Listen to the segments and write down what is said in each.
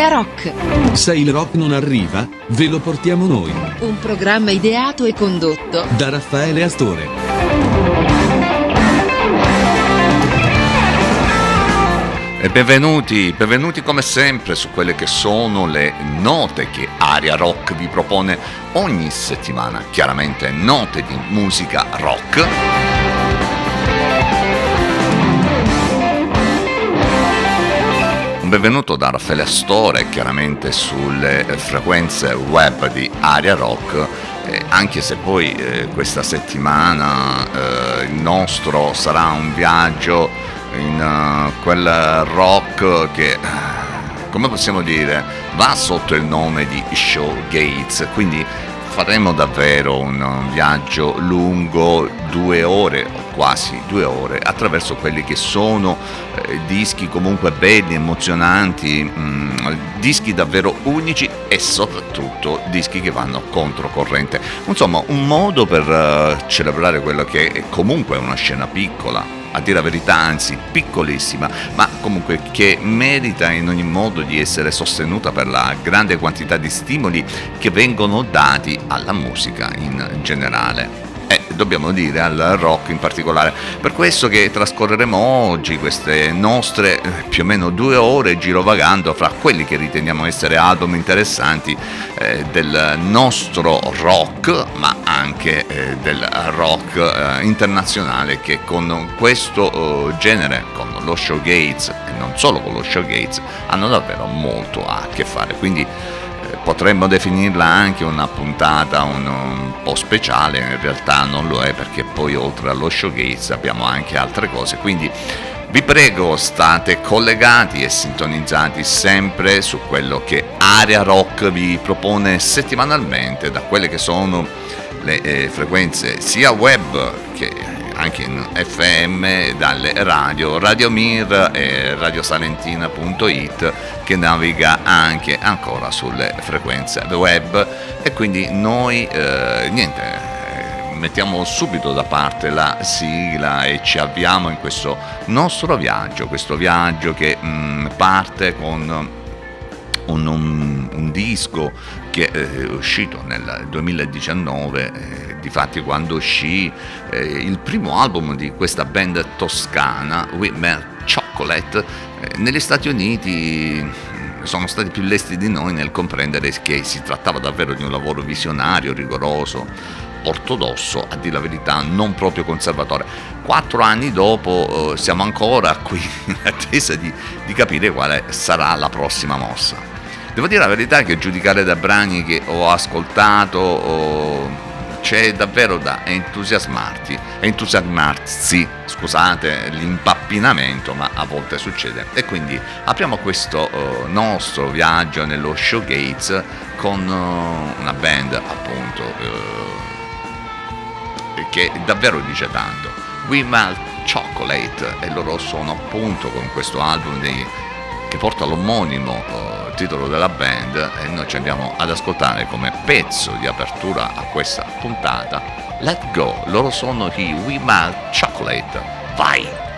Area Rock. Se il rock non arriva, ve lo portiamo noi. Un programma ideato e condotto da Raffaele Astore. E benvenuti, benvenuti come sempre su quelle che sono le note che Aria Rock vi propone ogni settimana. Chiaramente note di musica rock benvenuto da Raffaele Astore, chiaramente sulle frequenze web di Aria Rock, eh, anche se poi eh, questa settimana eh, il nostro sarà un viaggio in uh, quel rock che, come possiamo dire, va sotto il nome di Show Gates, quindi faremo davvero un viaggio lungo due ore quasi due ore attraverso quelli che sono eh, dischi comunque belli, emozionanti, mh, mm, dischi davvero unici e soprattutto dischi che vanno controcorrente. Insomma, un modo per uh, celebrare quello che è comunque una scena piccola, a dire la verità, anzi piccolissima, ma comunque che merita in ogni modo di essere sostenuta per la grande quantità di stimoli che vengono dati alla musica in generale e dobbiamo dire al rock in particolare. Per questo che trascorreremo oggi queste nostre eh, più o meno due ore girovagando fra quelli che riteniamo essere album interessanti eh, del nostro rock, ma anche eh, del rock eh, internazionale che con questo eh, genere, con lo showgates e non solo con lo showgates, hanno davvero molto a che fare. Quindi potremmo definirla anche una puntata un, un, po' speciale, in realtà non lo è perché poi oltre allo showcase abbiamo anche altre cose, quindi vi prego state collegati e sintonizzati sempre su quello che Area Rock vi propone settimanalmente da quelle che sono le eh, frequenze sia web che anche in FM dalle radio Radio Mir e radiosalentina.it che naviga anche ancora sulle frequenze web. E quindi noi eh, niente mettiamo subito da parte la sigla e ci avviamo in questo nostro viaggio, questo viaggio che mh, mm, parte con un, un, un disco che è uscito nel 2019, eh, difatti quando uscì eh, il primo album di questa band toscana, We Melt Chocolate, eh, negli Stati Uniti mm, sono stati più lesti di noi nel comprendere che si trattava davvero di un lavoro visionario, rigoroso, ortodosso, a dire la verità, non proprio conservatore. Quattro anni dopo eh, siamo ancora qui in attesa di, di capire quale sarà la prossima mossa. Devo dire la verità che giudicare da brani che ho ascoltato oh, c'è davvero da entusiasmarti, entusiasmarsi, scusate l'impappinamento, ma a volte succede. E quindi apriamo questo uh, nostro viaggio nello showgates con uh, una band appunto uh, che davvero dice tanto. We Melt Chocolate e loro sono appunto con questo album dei, che porta l'omonimo titolo della band e noi ci andiamo ad ascoltare come pezzo di apertura a questa puntata Let Go, loro sono i We Melt Chocolate. Vai!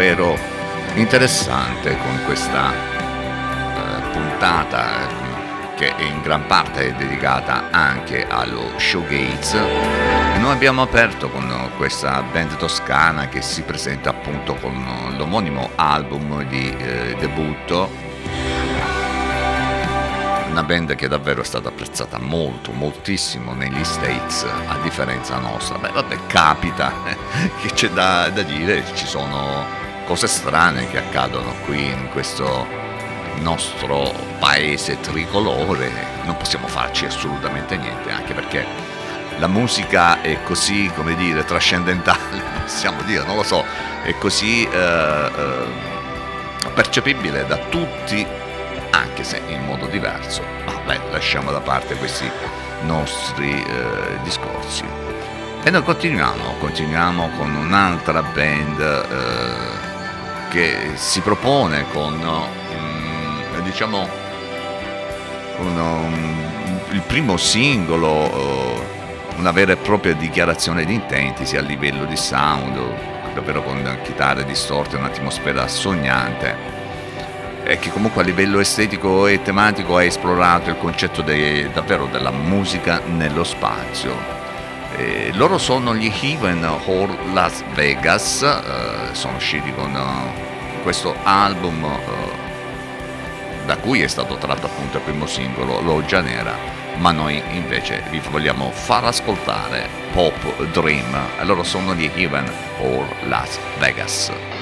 Davvero interessante con questa eh, puntata che in gran parte è dedicata anche allo showgaze. Noi abbiamo aperto con questa band toscana che si presenta appunto con l'omonimo album di eh, debutto una band che davvero è stata apprezzata molto, moltissimo negli States, a differenza nostra. Beh, vabbè, capita, che c'è da, da dire, ci sono cose strane che accadono qui in questo nostro paese tricolore, non possiamo farci assolutamente niente, anche perché la musica è così, come dire, trascendentale, possiamo dire, non lo so, è così eh, eh, percepibile da tutti anche se in modo diverso. Vabbè, lasciamo da parte questi nostri eh, discorsi. E noi continuiamo, continuiamo con un'altra band eh, che si propone con, um, diciamo, un, um, il primo singolo, uh, una vera e propria dichiarazione di intenti, sia a livello di sound, davvero con chitarre distorte, un'atmosfera sognante e che comunque a livello estetico e tematico ha esplorato il concetto de, davvero della musica nello spazio. E loro sono gli Heaven Hall Las Vegas, eh, sono usciti con uh, questo album uh, da cui è stato tratto appunto il primo singolo, Loggia Nera, ma noi invece vi vogliamo far ascoltare Pop Dream, loro sono gli Heaven Hall Las Vegas.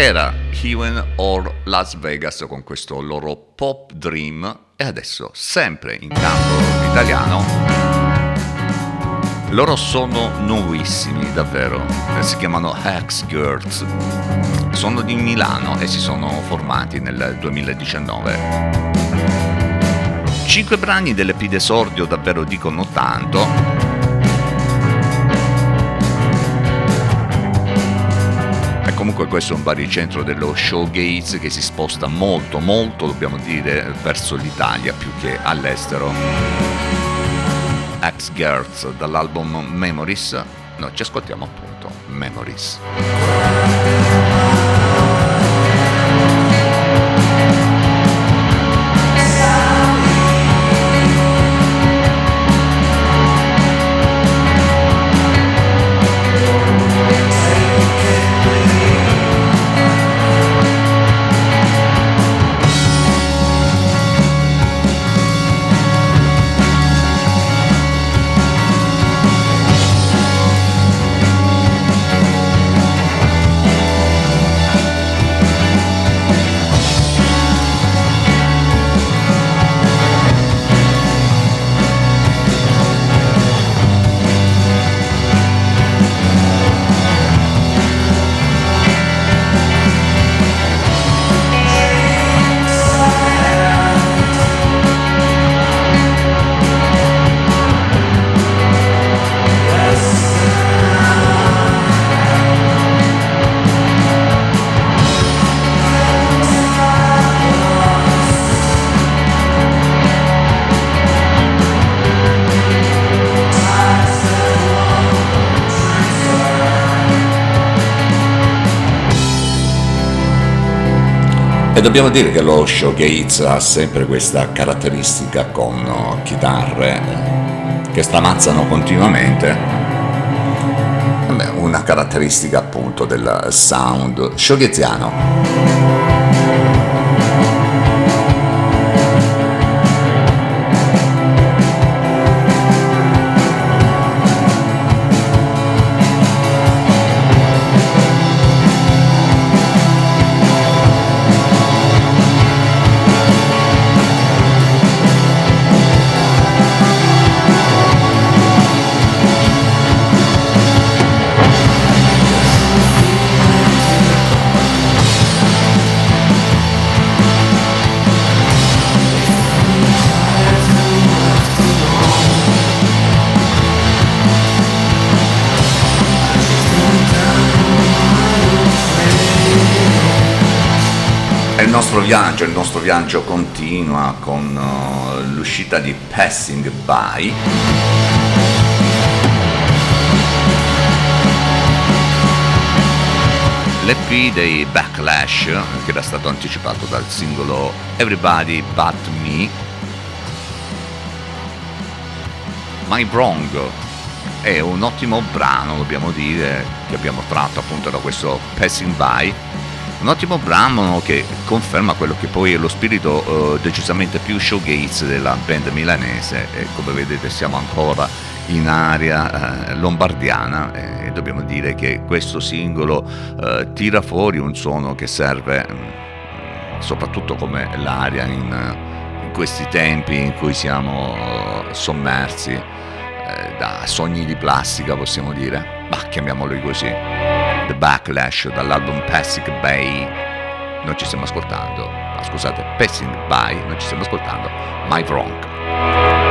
Era Heaven or Las Vegas con questo loro Pop Dream e adesso sempre in campo italiano Loro sono nuovissimi, davvero. Si chiamano Hex Girls. Sono di Milano e si sono formati nel 2019. Cinque brani dell'EP d'esordio davvero dicono tanto. Comunque questo è un baricentro dello showgaze che si sposta molto, molto, dobbiamo dire, verso l'Italia più che all'estero. X Girls dall'album Memories, noi ci ascoltiamo appunto Memories. E dobbiamo dire che lo showgaze ha sempre questa caratteristica con chitarre che stramazzano continuamente. Una caratteristica appunto del sound showgaziano. Viaggio, il nostro viaggio continua con uh, l'uscita di Passing By. L'EP dei Backlash, che era stato anticipato dal singolo Everybody But Me, My Wrong, è un ottimo brano, dobbiamo dire, che abbiamo tratto appunto da questo Passing By un ottimo brano che conferma quello che poi è lo spirito eh, decisamente più showgaze della band milanese e come vedete siamo ancora in area eh, lombardiana e dobbiamo dire che questo singolo eh, tira fuori un suono che serve mh, mm, soprattutto come l'aria in, in, questi tempi in cui siamo eh, sommersi eh, da sogni di plastica possiamo dire, ma chiamiamoli così. The Backlash dall'album Passing Bay. Non ci stiamo ascoltando, no, scusate, Passing By, non ci stiamo ascoltando, My Wrong.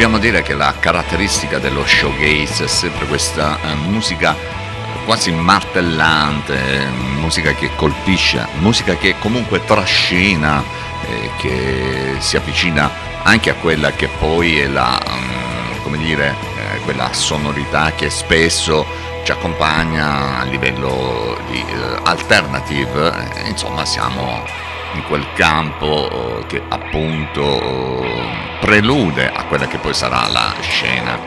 Dobbiamo dire che la caratteristica dello showgaze è sempre questa eh, musica quasi martellante, musica che colpisce, musica che comunque trascina, eh, che si avvicina anche a quella che poi è la, um, come dire, eh, quella sonorità che spesso ci accompagna a livello di alternative, eh, insomma siamo in quel campo che appunto prelude a quella che poi sarà la scena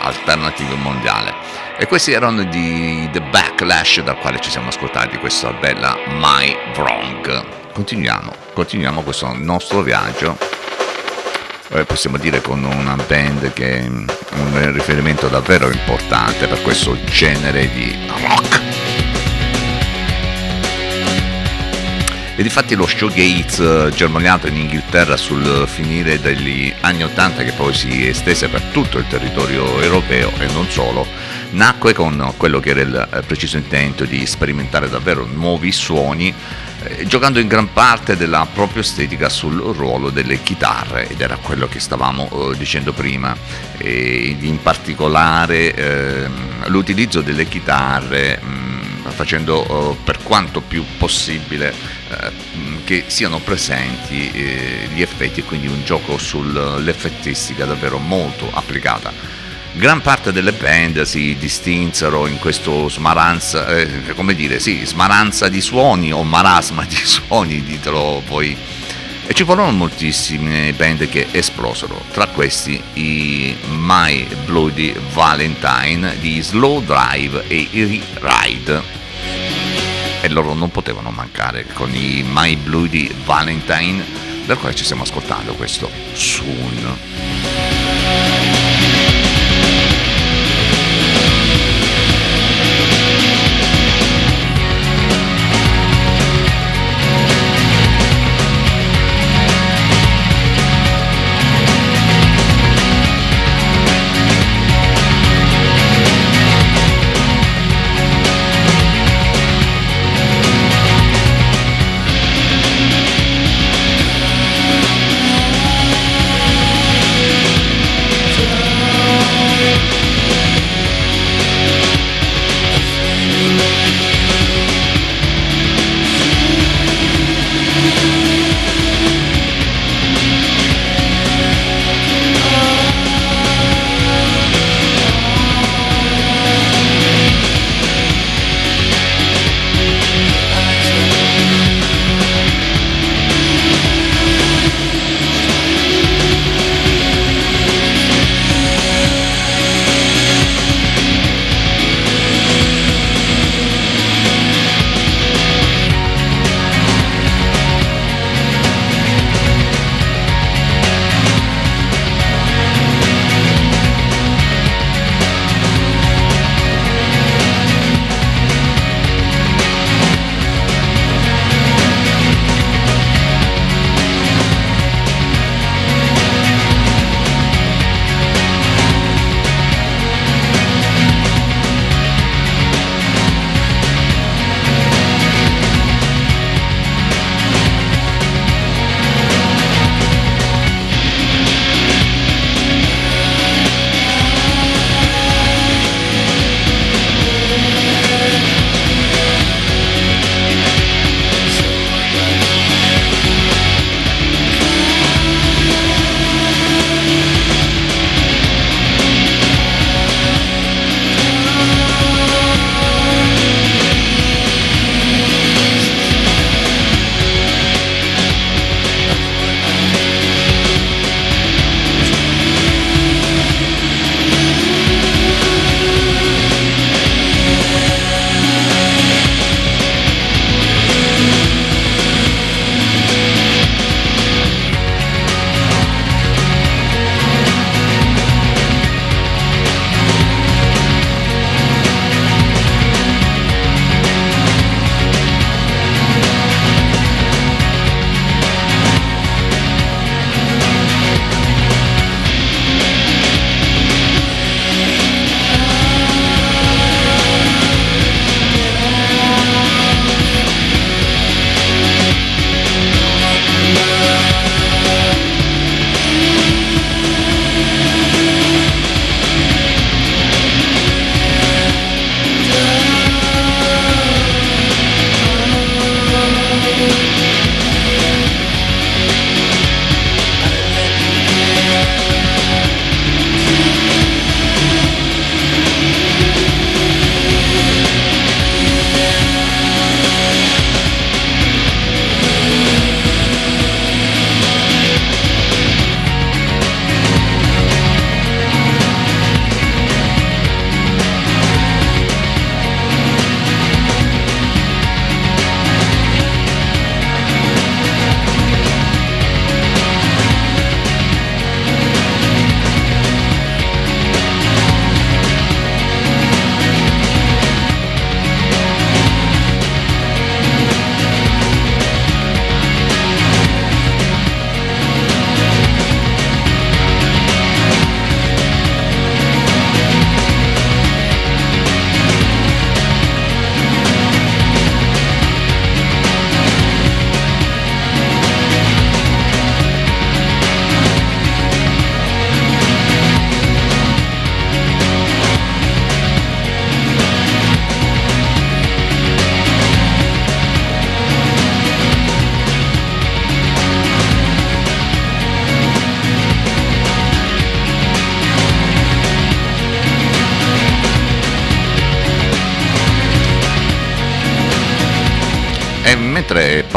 alternative mondiale. E questi erano di The Backlash dal quale ci siamo ascoltati questa bella My Wrong. Continuiamo, continuiamo questo nostro viaggio. Eh, possiamo dire con una band che è un riferimento davvero importante per questo genere di rock. E difatti lo showgaze eh, germogliato in Inghilterra sul finire degli anni 80 che poi si estese per tutto il territorio europeo e non solo, nacque con quello che era il eh, preciso intento di sperimentare davvero nuovi suoni eh, giocando in gran parte della propria estetica sul ruolo delle chitarre ed era quello che stavamo dicendo prima. E in particolare eh, l'utilizzo delle chitarre mm, facendo eh, per quanto più possibile che siano presenti eh, gli effetti e quindi un gioco sull'effettistica davvero molto applicata. Gran parte delle band si distinsero in questo smaranza, eh, come dire, sì, smaranza di suoni o marasma di suoni, ditelo voi. E ci furono moltissime band che esplosero, tra questi i My Bloody Valentine di Slow Drive e i Ride e loro non potevano mancare con i My Bloody Valentine, dal quale ci stiamo ascoltando questo Soon.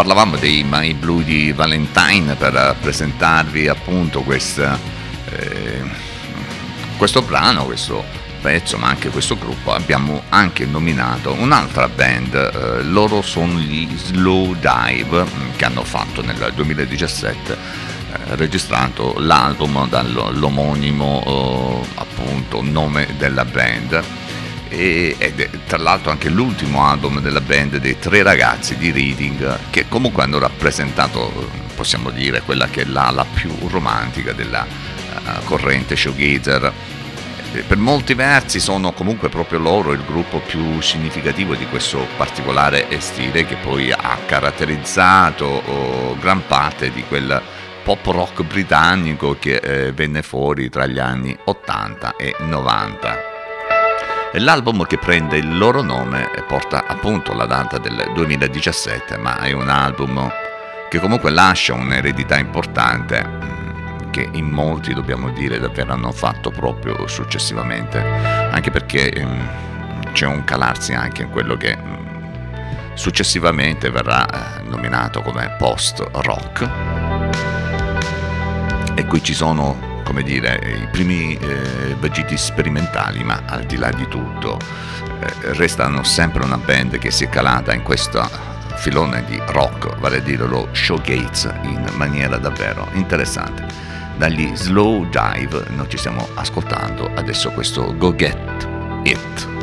Parlavamo dei My Blue di Valentine per presentarvi appunto questa, eh, questo brano, questo pezzo, ma anche questo gruppo, abbiamo anche nominato un'altra band, eh, loro sono gli Slow Dive, mm, che hanno fatto nel 2017 eh, registrato l'album dall'omonimo eh, appunto nome della band ed è tra l'altro anche l'ultimo album della band dei tre ragazzi di Reading che comunque hanno rappresentato possiamo dire quella che è l'ala più romantica della uh, corrente showgazer per molti versi sono comunque proprio loro il gruppo più significativo di questo particolare stile che poi ha caratterizzato oh, gran parte di quel pop rock britannico che eh, venne fuori tra gli anni 80 e 90. L'album che prende il loro nome porta appunto la data del 2017, ma è un album che comunque lascia un'eredità importante mm, che in molti dobbiamo dire davvero hanno fatto proprio successivamente, anche perché mm, c'è un calarsi anche in quello che mm, successivamente verrà eh, nominato come post rock. E qui ci sono come dire, i primi eh, vagiti sperimentali, ma al di là di tutto eh, restano sempre una band che si è calata in questo filone di rock, vale a dire lo showgates, in maniera davvero interessante. Dagli slow dive noi ci stiamo ascoltando adesso questo Go Get It.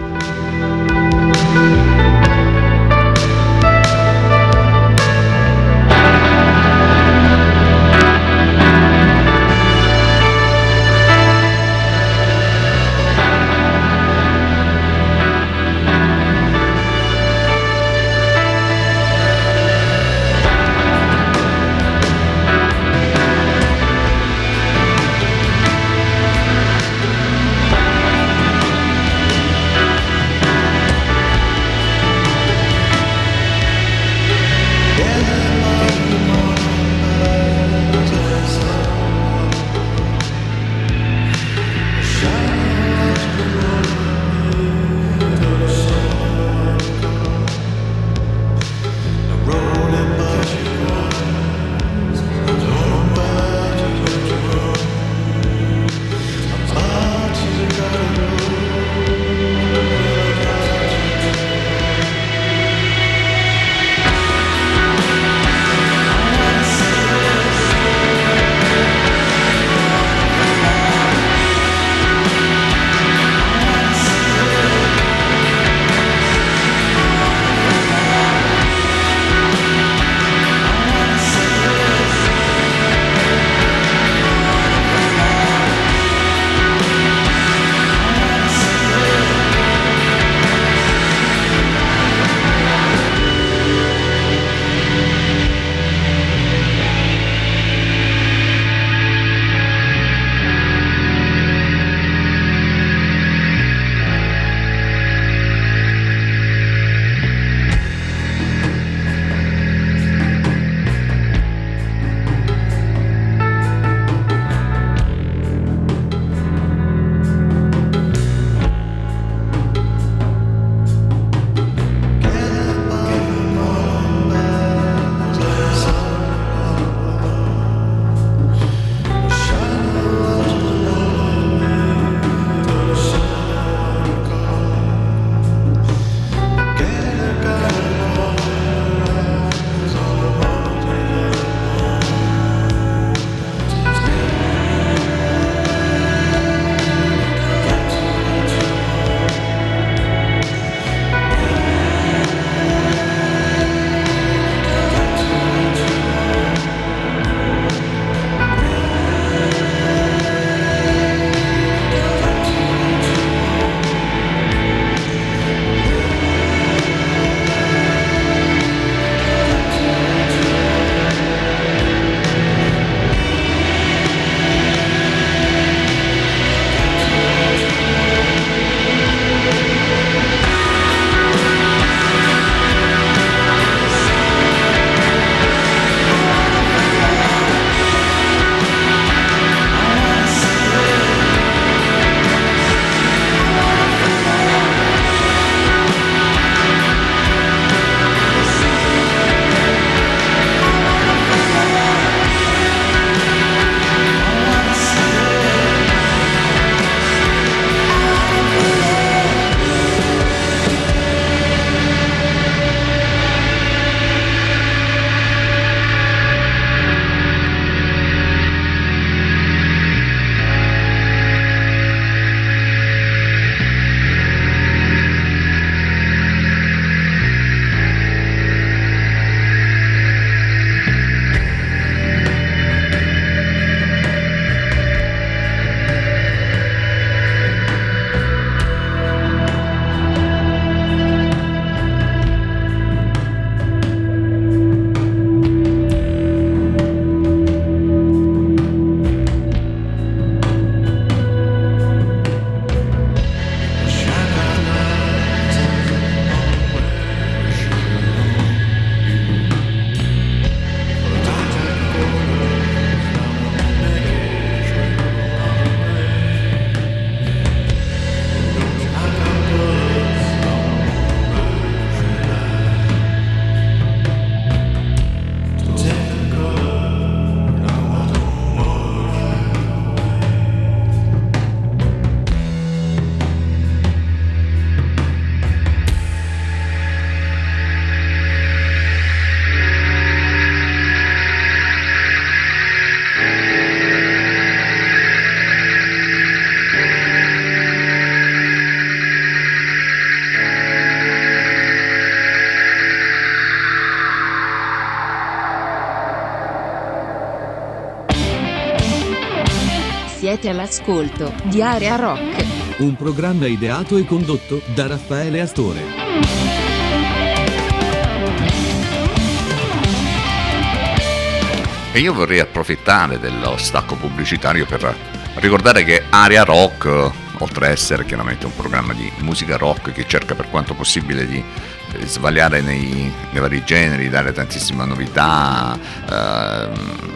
Siete all'ascolto di Area Rock. Un programma ideato e condotto da Raffaele Astore. E io vorrei approfittare dello stacco pubblicitario per ricordare che Area Rock, oltre a essere chiaramente un programma di musica rock che cerca per quanto possibile di eh, sbagliare nei, nei vari generi, dare tantissime novità, ehm,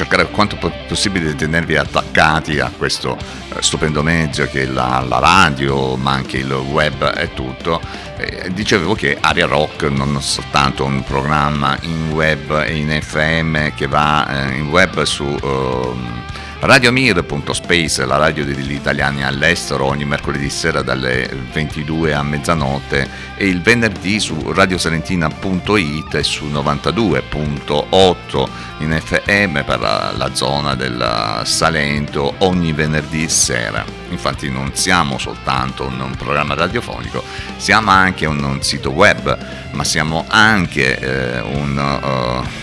cercare quanto possibile di tenervi attaccati a questo eh, stupendo mezzo che è la, la, radio, ma anche il web e tutto. Eh, dicevo che Aria Rock non è soltanto un programma in web e in FM che va eh, in web su... Uh, Radiomir.space, la radio degli italiani all'estero, ogni mercoledì sera dalle 22 a mezzanotte e il venerdì su radiosalentina.it e su 92.8 in FM per la, zona del Salento ogni venerdì sera. Infatti non siamo soltanto un, un programma radiofonico, siamo anche un, un, sito web, ma siamo anche eh, un... Uh,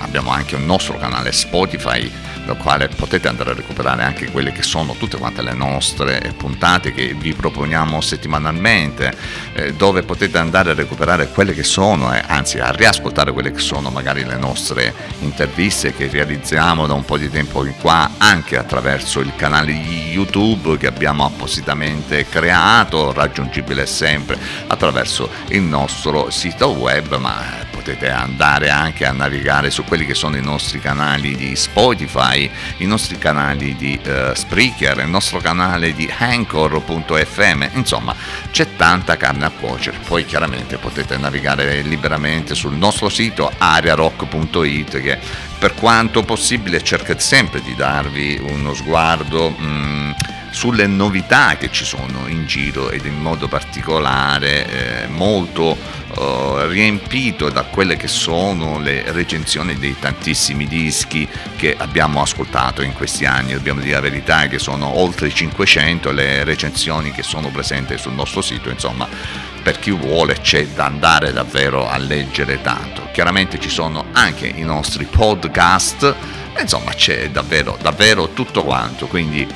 abbiamo anche un nostro canale Spotify dal quale potete andare a recuperare anche quelle che sono tutte quante le nostre puntate che vi proponiamo settimanalmente, eh, dove potete andare a recuperare quelle che sono, eh, anzi a riascoltare quelle che sono magari le nostre interviste che realizziamo da un po' di tempo in qua anche attraverso il canale YouTube che abbiamo appositamente creato, raggiungibile sempre attraverso il nostro sito web, ma potete andare anche a navigare su quelli che sono i nostri canali di Spotify, i nostri canali di uh, Spreaker, il nostro canale di Anchor.fm, insomma c'è tanta carne a cuocere. Poi chiaramente potete navigare liberamente sul nostro sito ariarock.it che per quanto possibile cerca sempre di darvi uno sguardo... Mm, sulle novità che ci sono in giro ed in modo particolare eh, molto eh, riempito da quelle che sono le recensioni dei tantissimi dischi che abbiamo ascoltato in questi anni. Dobbiamo dire la verità che sono oltre 500 le recensioni che sono presenti sul nostro sito, insomma per chi vuole c'è da andare davvero a leggere tanto. Chiaramente ci sono anche i nostri podcast, insomma c'è davvero, davvero tutto quanto, quindi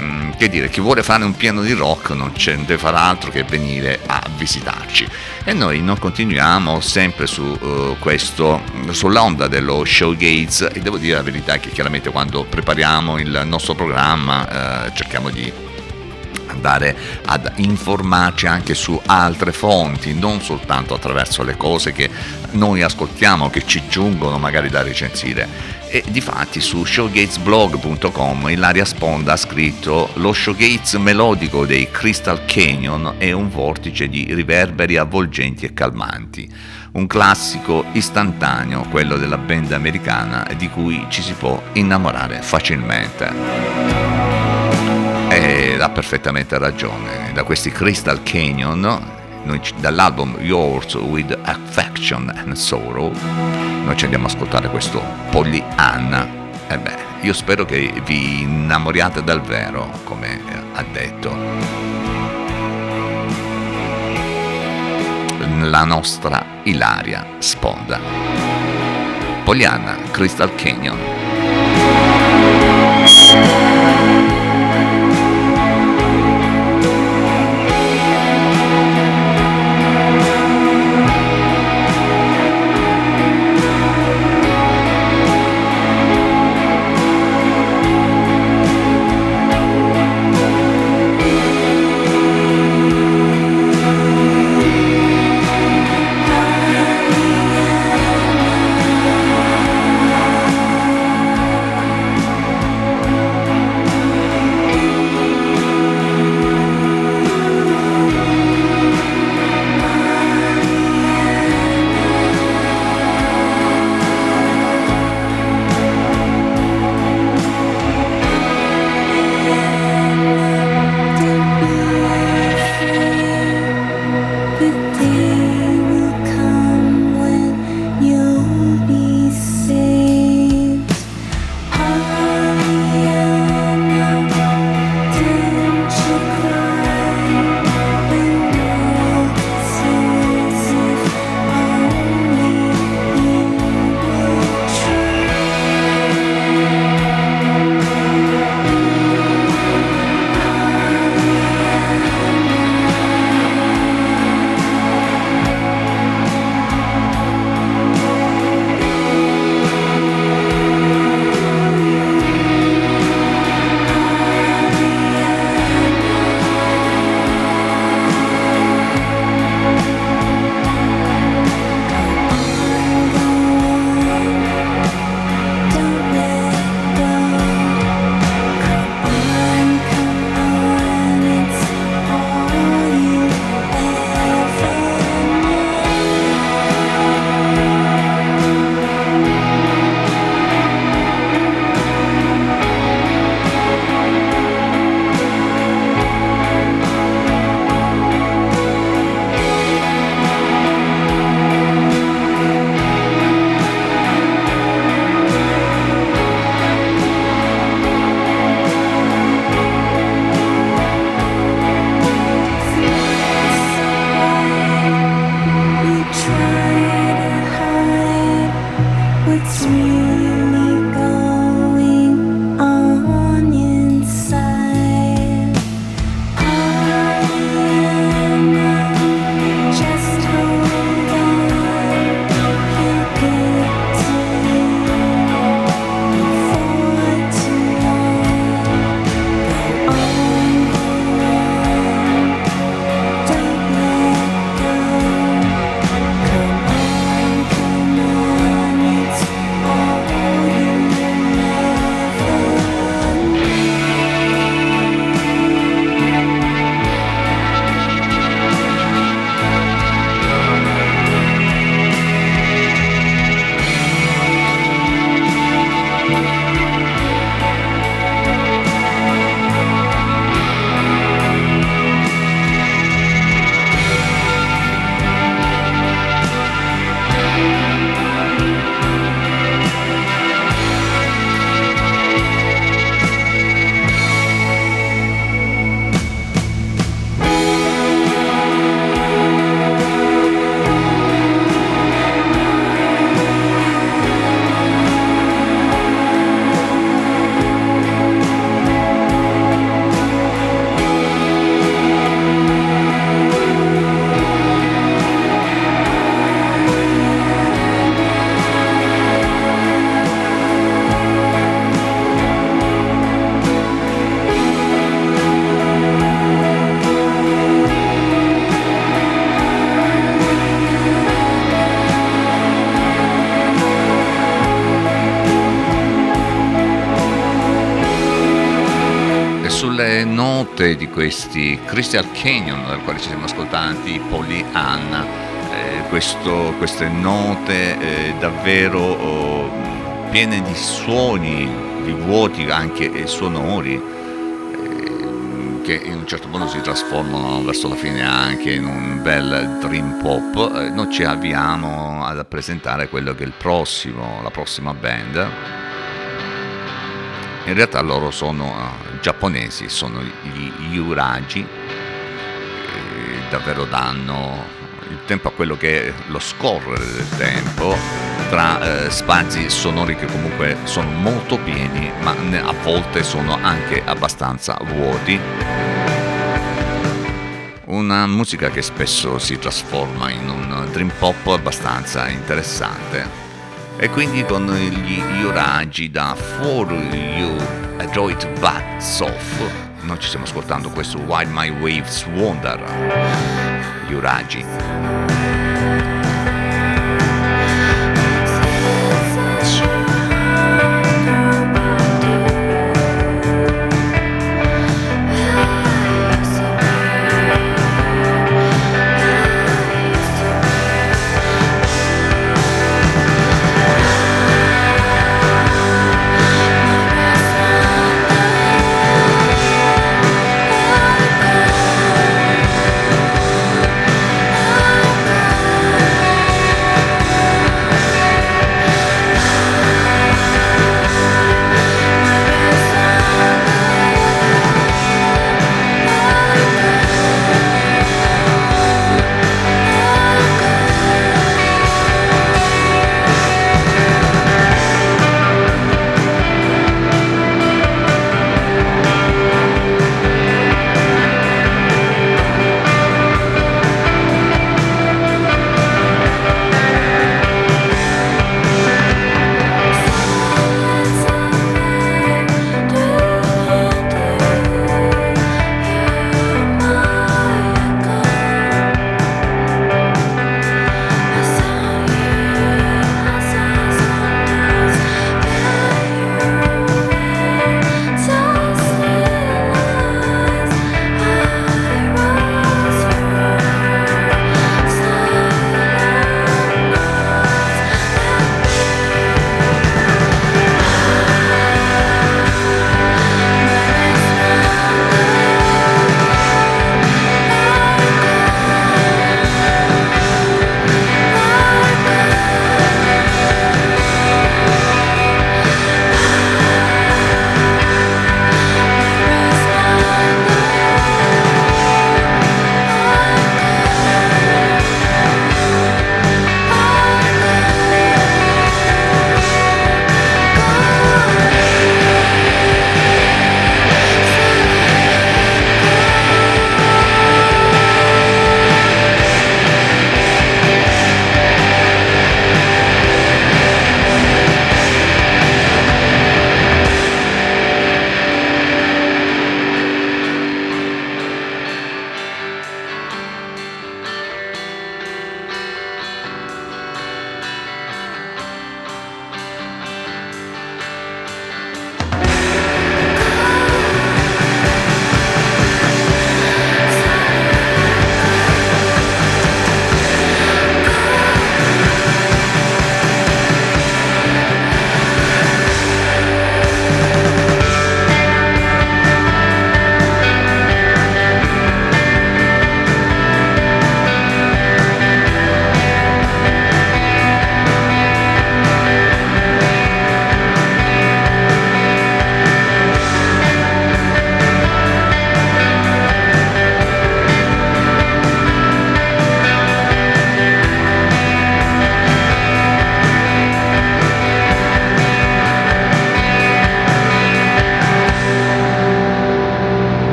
Mm, che dire, chi vuole fare un piano di rock non c'è deve fare altro che venire a visitarci. E noi non continuiamo sempre su uh, questo, sull'onda dello showgates e devo dire la verità che chiaramente quando prepariamo il nostro programma uh, cerchiamo di andare ad informarci anche su altre fonti, non soltanto attraverso le cose che noi ascoltiamo, che ci giungono magari da recensire. E difatti su showgatesblog.com Ilaria Sponda ha scritto lo showgates melodico dei Crystal Canyon è un vortice di riverberi avvolgenti e calmanti. Un classico istantaneo, quello della band americana, di cui ci si può innamorare facilmente. Perfettamente ragione. Da questi Crystal Canyon, dall'album Yours with Affection and Sorrow, noi ci andiamo ad ascoltare questo Pollyanna. E beh, io spero che vi innamoriate dal vero, come ha detto. La nostra Ilaria Sponda. Pollyanna, Crystal Canyon. Di questi Crystal Canyon, dal quale ci siamo ascoltati, Polly Anna, eh, queste note eh, davvero oh, piene di suoni, di vuoti anche sonori, eh, che in un certo modo si trasformano verso la fine anche in un bel dream pop, eh, noi ci avviamo ad presentare quello che è il prossimo, la prossima band in realtà loro sono uh, giapponesi, sono gli Yuraji, che davvero danno il tempo a quello che è lo scorrere del tempo tra eh, spazi sonori che comunque sono molto pieni ma a volte sono anche abbastanza vuoti. Una musica che spesso si trasforma in un dream pop abbastanza interessante e quindi con gli Yuragi da For You Adroit But Soft noi ci stiamo ascoltando questo While My Waves Wander. Yuragi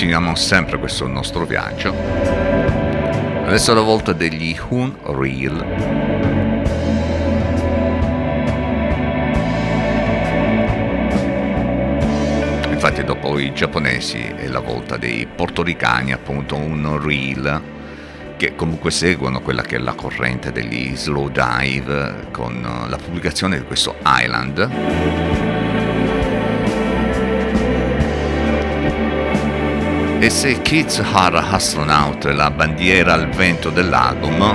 continuiamo sempre questo nostro viaggio. Adesso è la volta degli Unreal. infatti dopo i giapponesi è la volta dei portoricani, appunto un reel che comunque seguono quella che è la corrente degli slow dive con la pubblicazione di questo Island. E se Kids Are Astronaut è la bandiera al vento dell'album,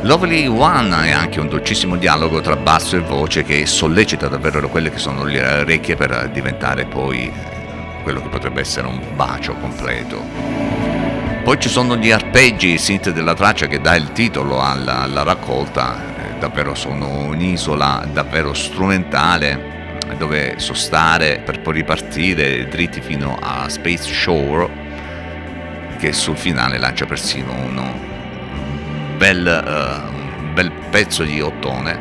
Lovely One è anche un dolcissimo dialogo tra basso e voce che sollecita davvero quelle che sono le orecchie per diventare poi quello che potrebbe essere un bacio completo. Poi ci sono gli arpeggi, il synth della traccia che dà il titolo alla, alla raccolta, eh, davvero sono un'isola davvero strumentale dove sostare per poi ripartire dritti fino a Space Shore che sul finale lancia persino uno bel, uh, bel pezzo di ottone,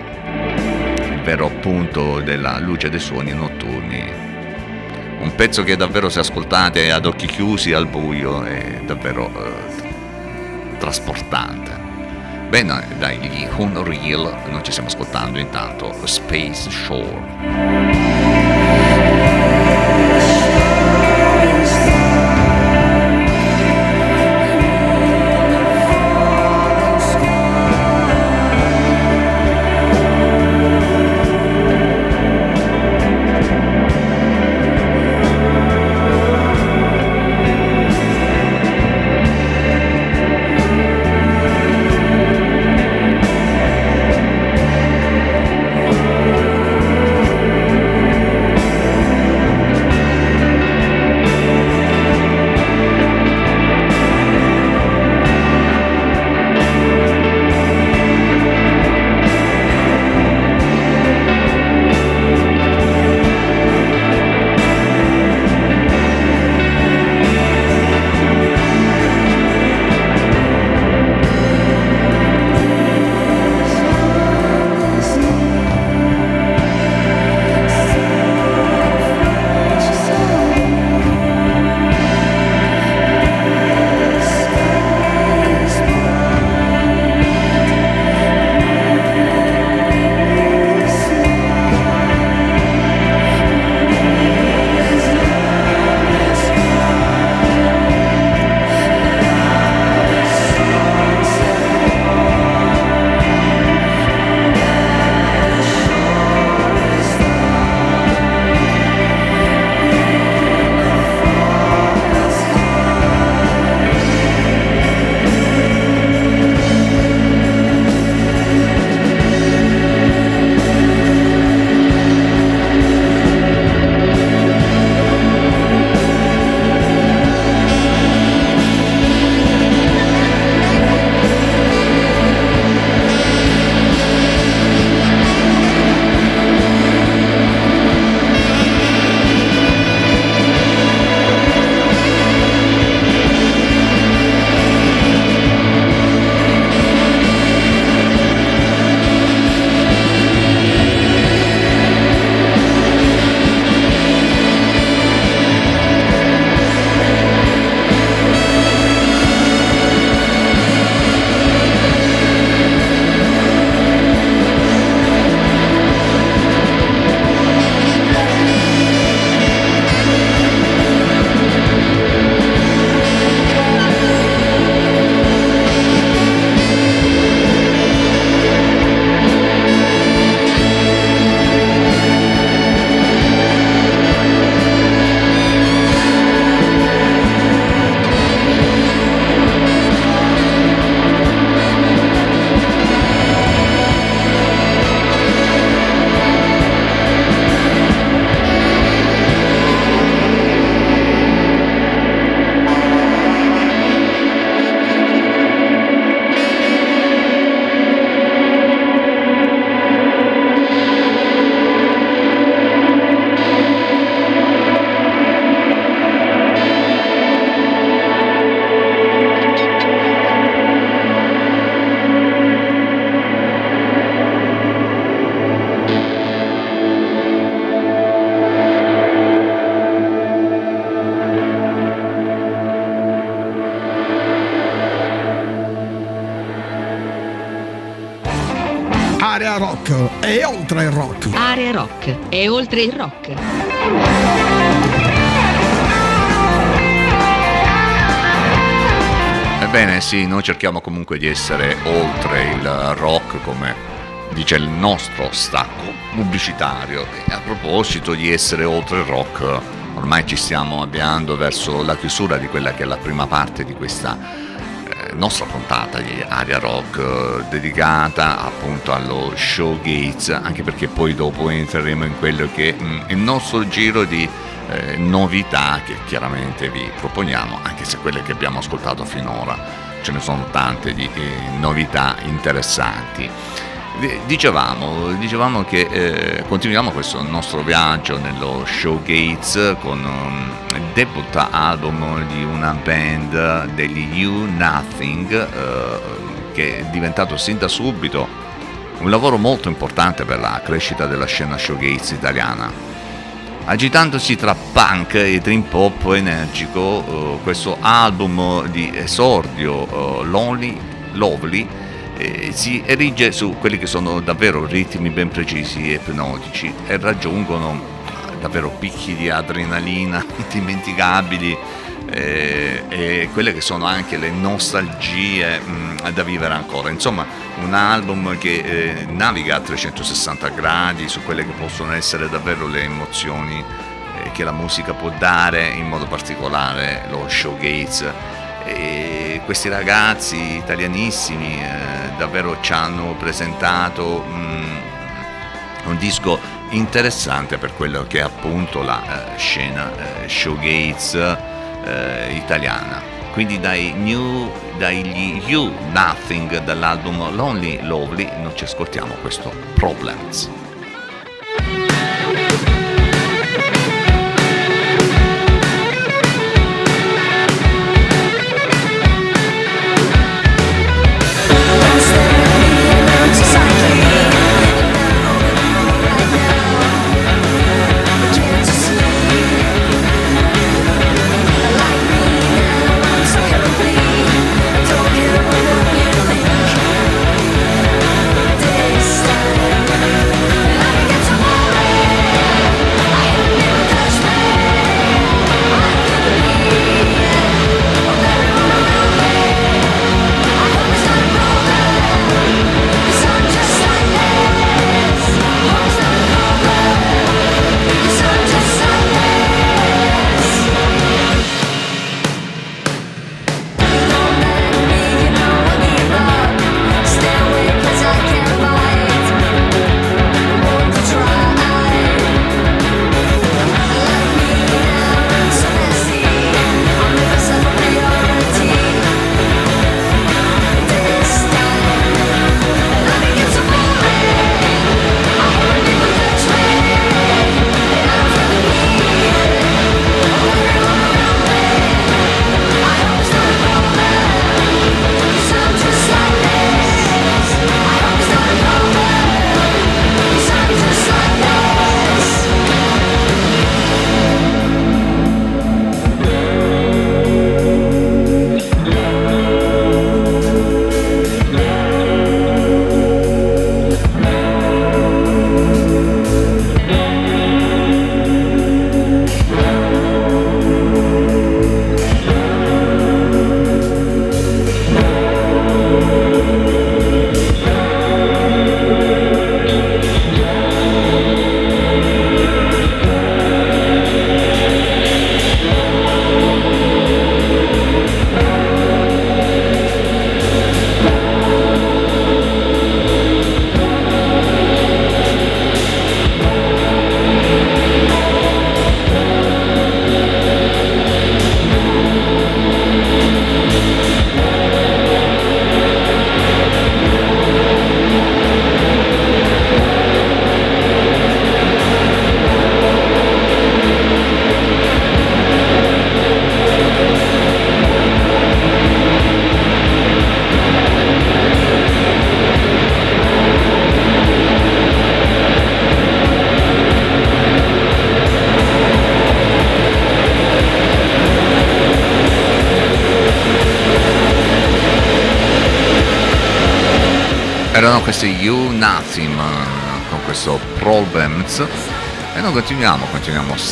vero appunto della luce dei suoni notturni. Un pezzo che davvero se ascoltate ad occhi chiusi al buio è davvero uh, trasportante. Bene, dai, gli Unreal, noi ci stiamo ascoltando intanto Space Shore. Oltre il rock. Ebbene sì, noi cerchiamo comunque di essere oltre il rock come dice il nostro stacco pubblicitario e a proposito di essere oltre il rock ormai ci stiamo avviando verso la chiusura di quella che è la prima parte di questa nostra puntata di Aria Rock eh, dedicata appunto allo showgates anche perché poi dopo entreremo in quello che è mm, il nostro giro di eh, novità che chiaramente vi proponiamo anche se quelle che abbiamo ascoltato finora ce ne sono tante di eh, novità interessanti. Dicevamo, dicevamo che eh, continuiamo questo nostro viaggio nello showgates con um, debut album di una band degli You Nothing eh, che è diventato sin da subito un lavoro molto importante per la crescita della scena showgates italiana. Agitandosi tra punk e dream pop energico, eh, questo album di esordio eh, Lonely Lovely eh, si erige su quelli che sono davvero ritmi ben precisi e ipnotici e raggiungono davvero picchi di adrenalina indimenticabili eh, e quelle che sono anche le nostalgie mh, mm, da vivere ancora. Insomma, un album che eh, naviga a 360 gradi su quelle che possono essere davvero le emozioni eh, che la musica può dare, in modo particolare lo showgaze e questi ragazzi italianissimi eh, davvero ci hanno presentato mm, un disco interessante per quello che è appunto la eh, scena eh, showgates eh, italiana. Quindi dai new, dagli You Nothing dall'album Lonely Lovely noi ci ascoltiamo questo Problems.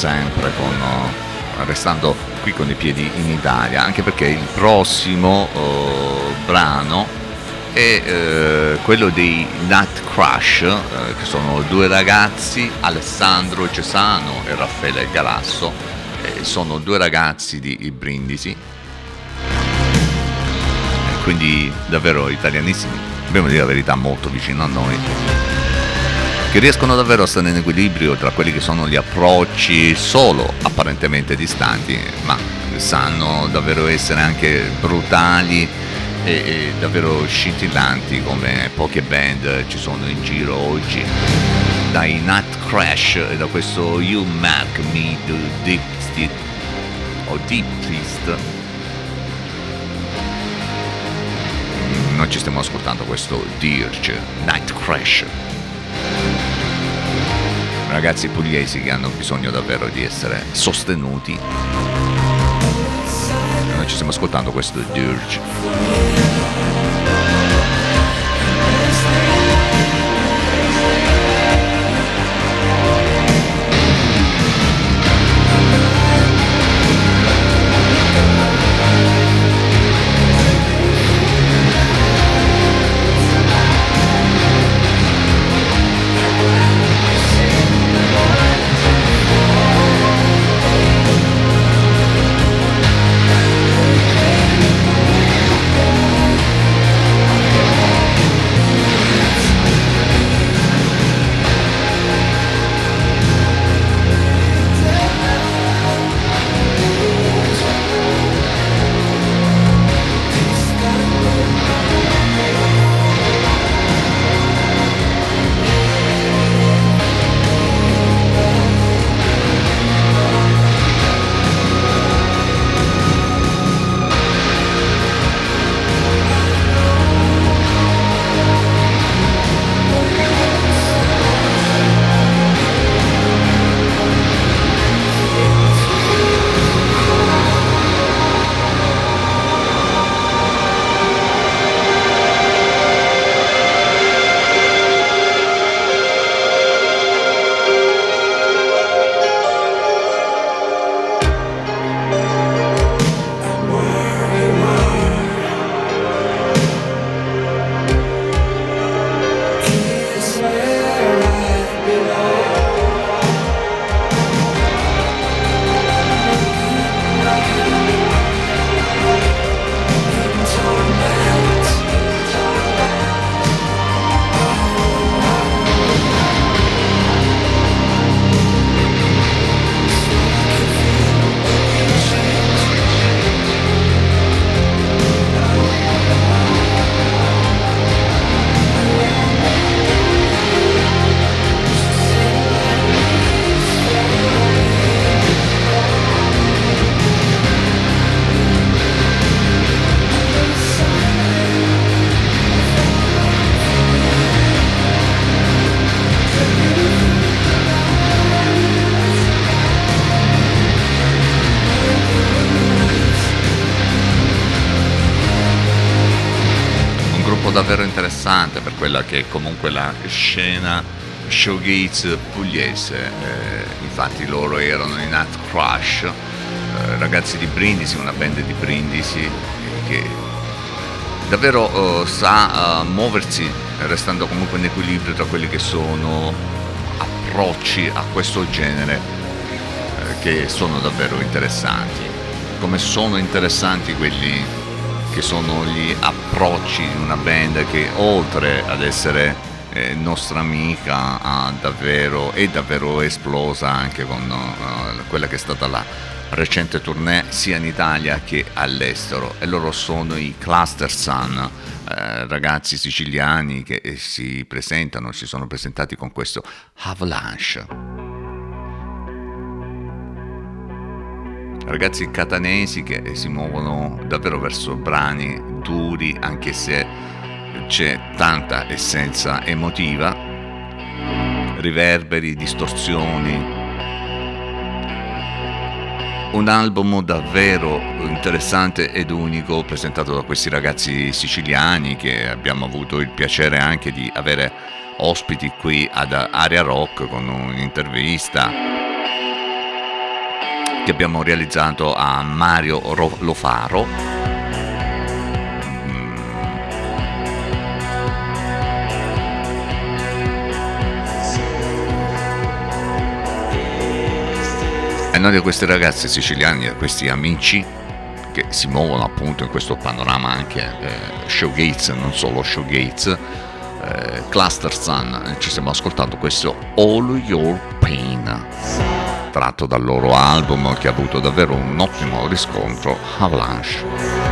Sempre con, uh, restando qui con i piedi in Italia, anche perché il prossimo uh, brano è uh, quello dei Nut Crush, che sono due ragazzi, Alessandro Cesano e Raffaele Galasso, sono due ragazzi di Brindisi, quindi davvero italianissimi, dobbiamo dire la verità, molto vicino a noi che riescono davvero a stare in equilibrio tra quelli che sono gli approcci solo apparentemente distanti, ma sanno davvero essere anche brutali e, e davvero scintillanti come poche band ci sono in giro oggi. Dai Nut Crash e da questo You Make Me Do Deep Steep o Deep Twist noi ci stiamo ascoltando questo Dirge Night Crash ragazzi pugliesi che hanno bisogno davvero di essere sostenuti. Noi ci stiamo ascoltando questo Dirge. Che è comunque la scena showgaze pugliese. Eh, infatti loro erano in Nut Crush, eh, ragazzi di Brindisi, una band di Brindisi che davvero eh, sa muoversi restando comunque in equilibrio tra quelli che sono approcci a questo genere eh, che sono davvero interessanti. Come sono interessanti quelli che sono gli approcci di una band che oltre ad essere eh, nostra amica davvero, è davvero esplosa anche con uh, quella che è stata la recente tournée sia in Italia che all'estero e loro sono i Cluster Sun, eh, ragazzi siciliani che si presentano, si sono presentati con questo Avalanche. ragazzi catanesi che si muovono davvero verso brani duri anche se c'è tanta essenza emotiva, riverberi, distorsioni, un album davvero interessante ed unico presentato da questi ragazzi siciliani che abbiamo avuto il piacere anche di avere ospiti qui ad Area Rock con un'intervista che abbiamo realizzato a Mario Lofaro noi di questi ragazzi siciliani e questi amici che si muovono appunto in questo panorama anche eh, showgates, non solo showgates, eh, Cluster Sun, ci stiamo ascoltando questo All Your Pain, tratto dal loro album che ha avuto davvero un ottimo riscontro, Avalanche.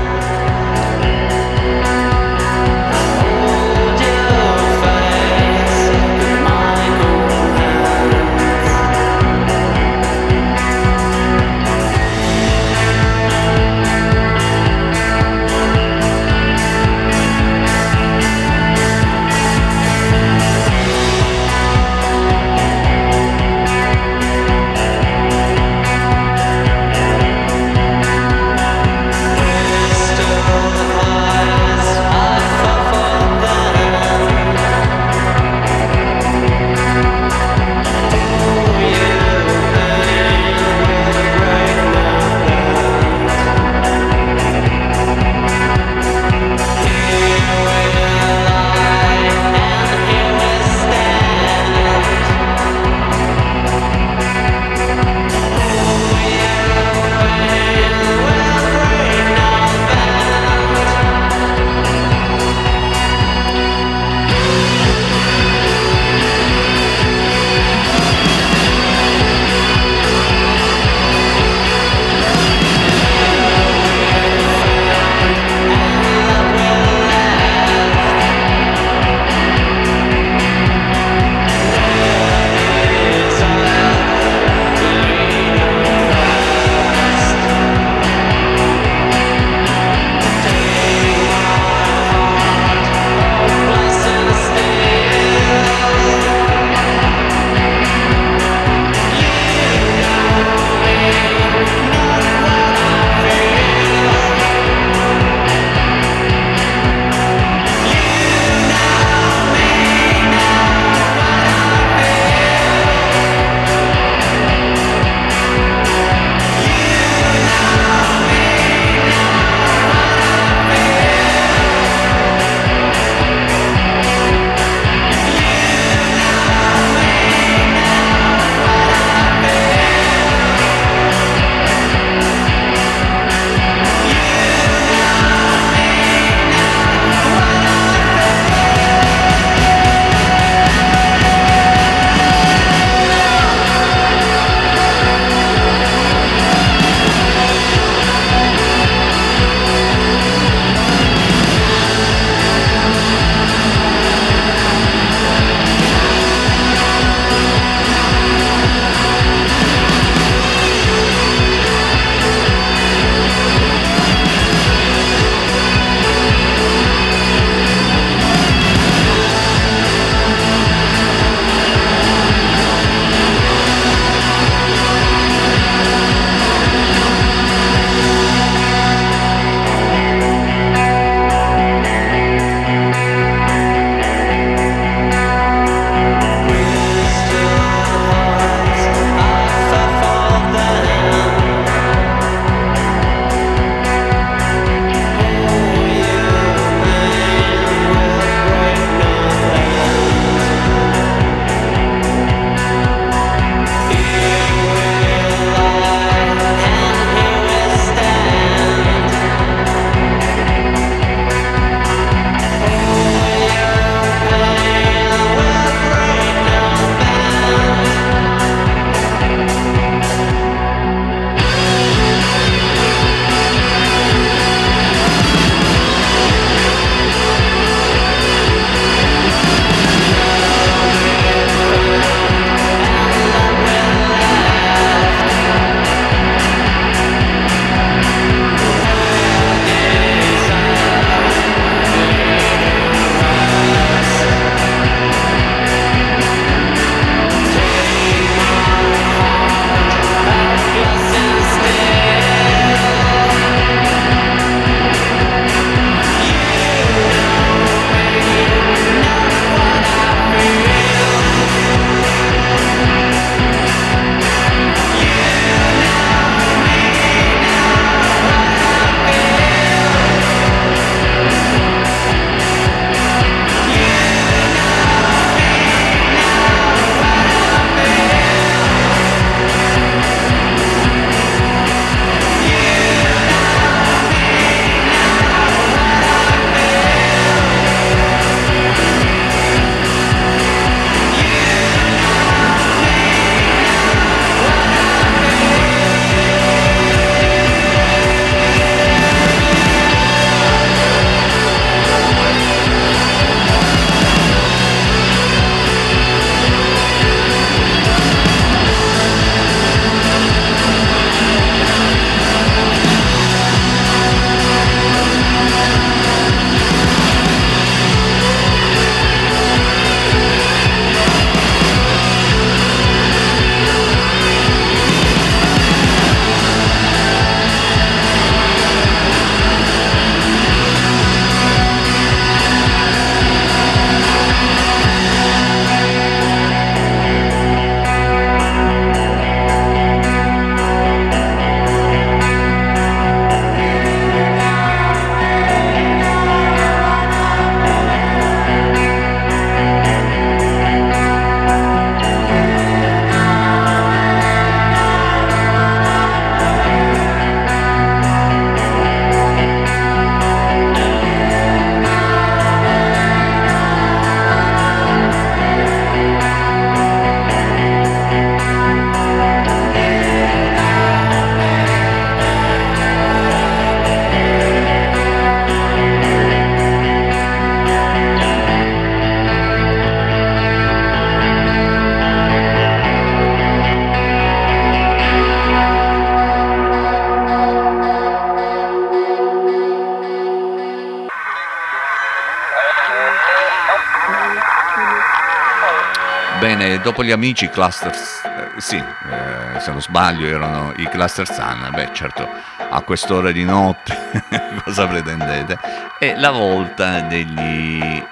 Gli amici Cluster, eh, sì, eh, se non sbaglio erano i Cluster Sun, beh certo a quest'ora di notte cosa pretendete? E la volta degli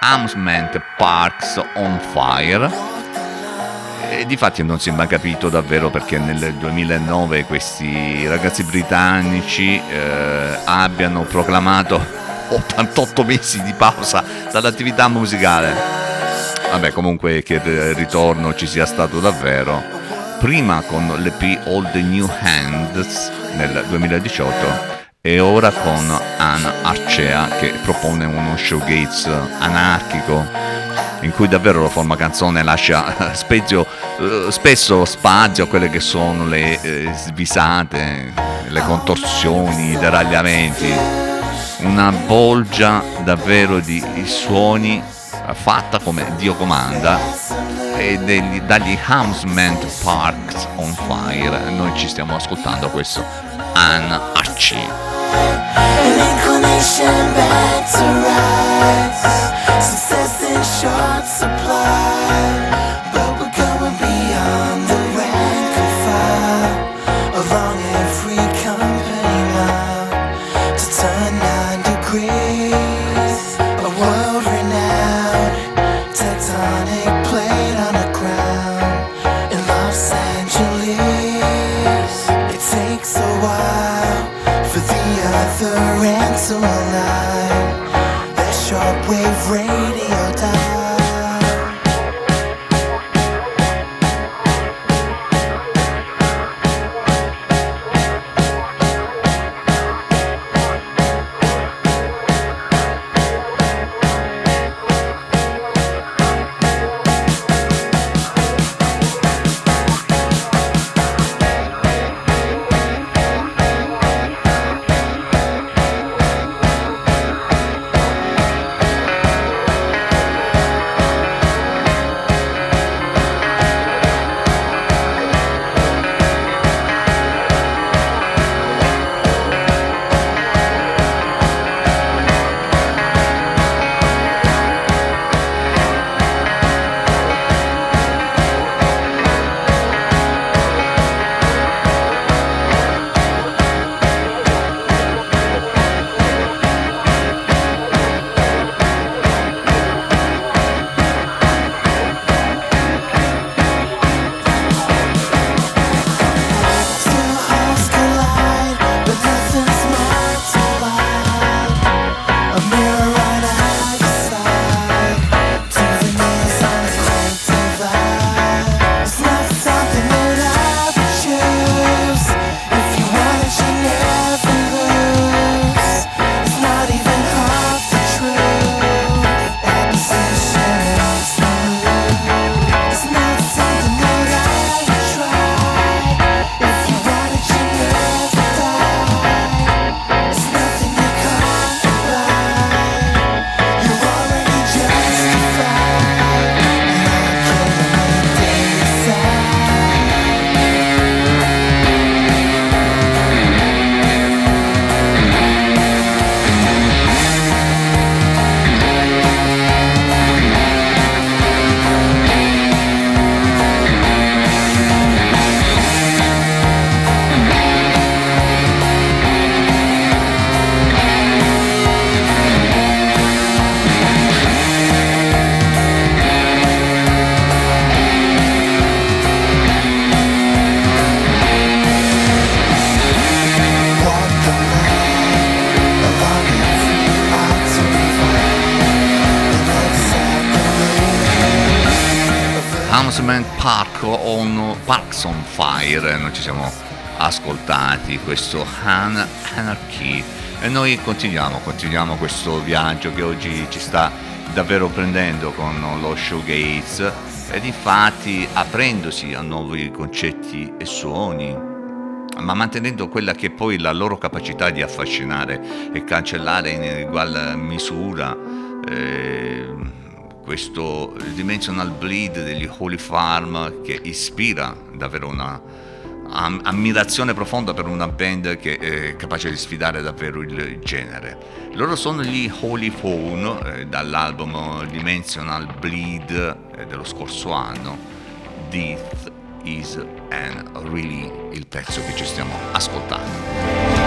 Amusement Parks on Fire. E difatti non si è mai capito davvero perché nel 2009 questi ragazzi britannici eh, abbiano proclamato 88 mesi di pausa dall'attività musicale. Vabbè, comunque che il ritorno ci sia stato davvero. Prima con l'EP All the New Hands nel 2018 e ora con Anna Arcea che propone uno showgaze anarchico in cui davvero la forma canzone lascia spezio, eh, spesso spazio a quelle che sono le eh, svisate, le contorsioni, i deragliamenti, una bolgia davvero di suoni fatta come Dio comanda e degli, dagli Hamsment Parks on Fire. Noi ci stiamo ascoltando questo Anne Archie. An on Parks on Fire noi ci siamo ascoltati questo Han Anarchy. E noi continuiamo continuiamo questo viaggio che oggi ci sta davvero prendendo con lo showgaze ed infatti aprendosi a nuovi concetti e suoni ma mantenendo quella che è poi la loro capacità di affascinare e cancellare in ugual misura eh, questo dimensional bleed degli Holy Farm che ispira davvero una am- ammirazione profonda per una band che è capace di sfidare davvero il genere. Loro sono gli Holy Phone eh, dall'album Dimensional Bleed eh, dello scorso anno. Death is and really il pezzo che ci stiamo ascoltando.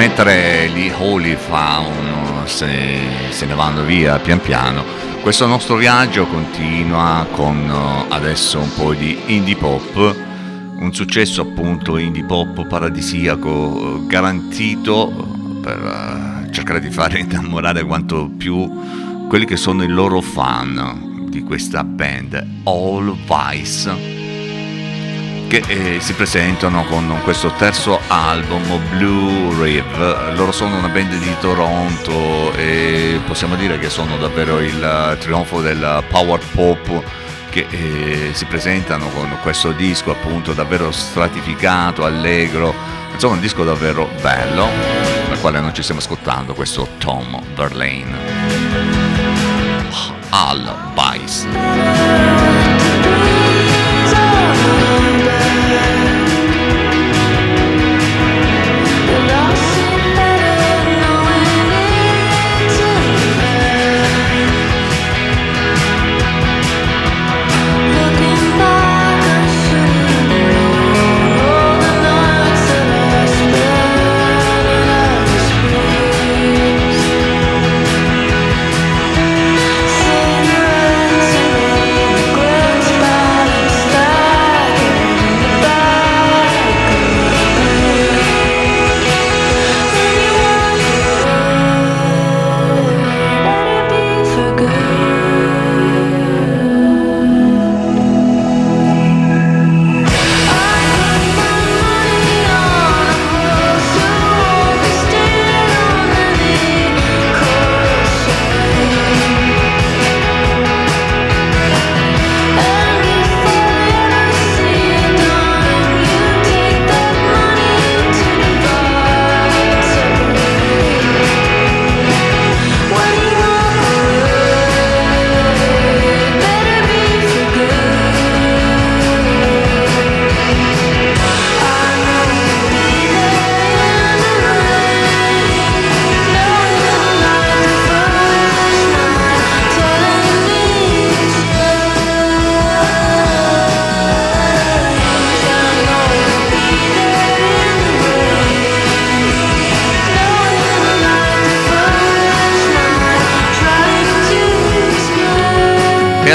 Mentre gli Holy Faun se, se ne vanno via pian piano, questo nostro viaggio continua con eh, adesso un po' di indie pop, un successo appunto indie pop paradisiaco eh, garantito per eh, cercare di fare innamorare quanto più quelli che sono i loro fan di questa band All Vice che eh, si presentano con questo terzo album Blue Rive. Loro sono una band di Toronto e possiamo dire che sono davvero il trionfo del power pop che eh, si presentano con questo disco appunto davvero stratificato, allegro, Insomma, un disco davvero bello, dal quale non ci stiamo ascoltando, questo Tom Verlaine. Al Bice.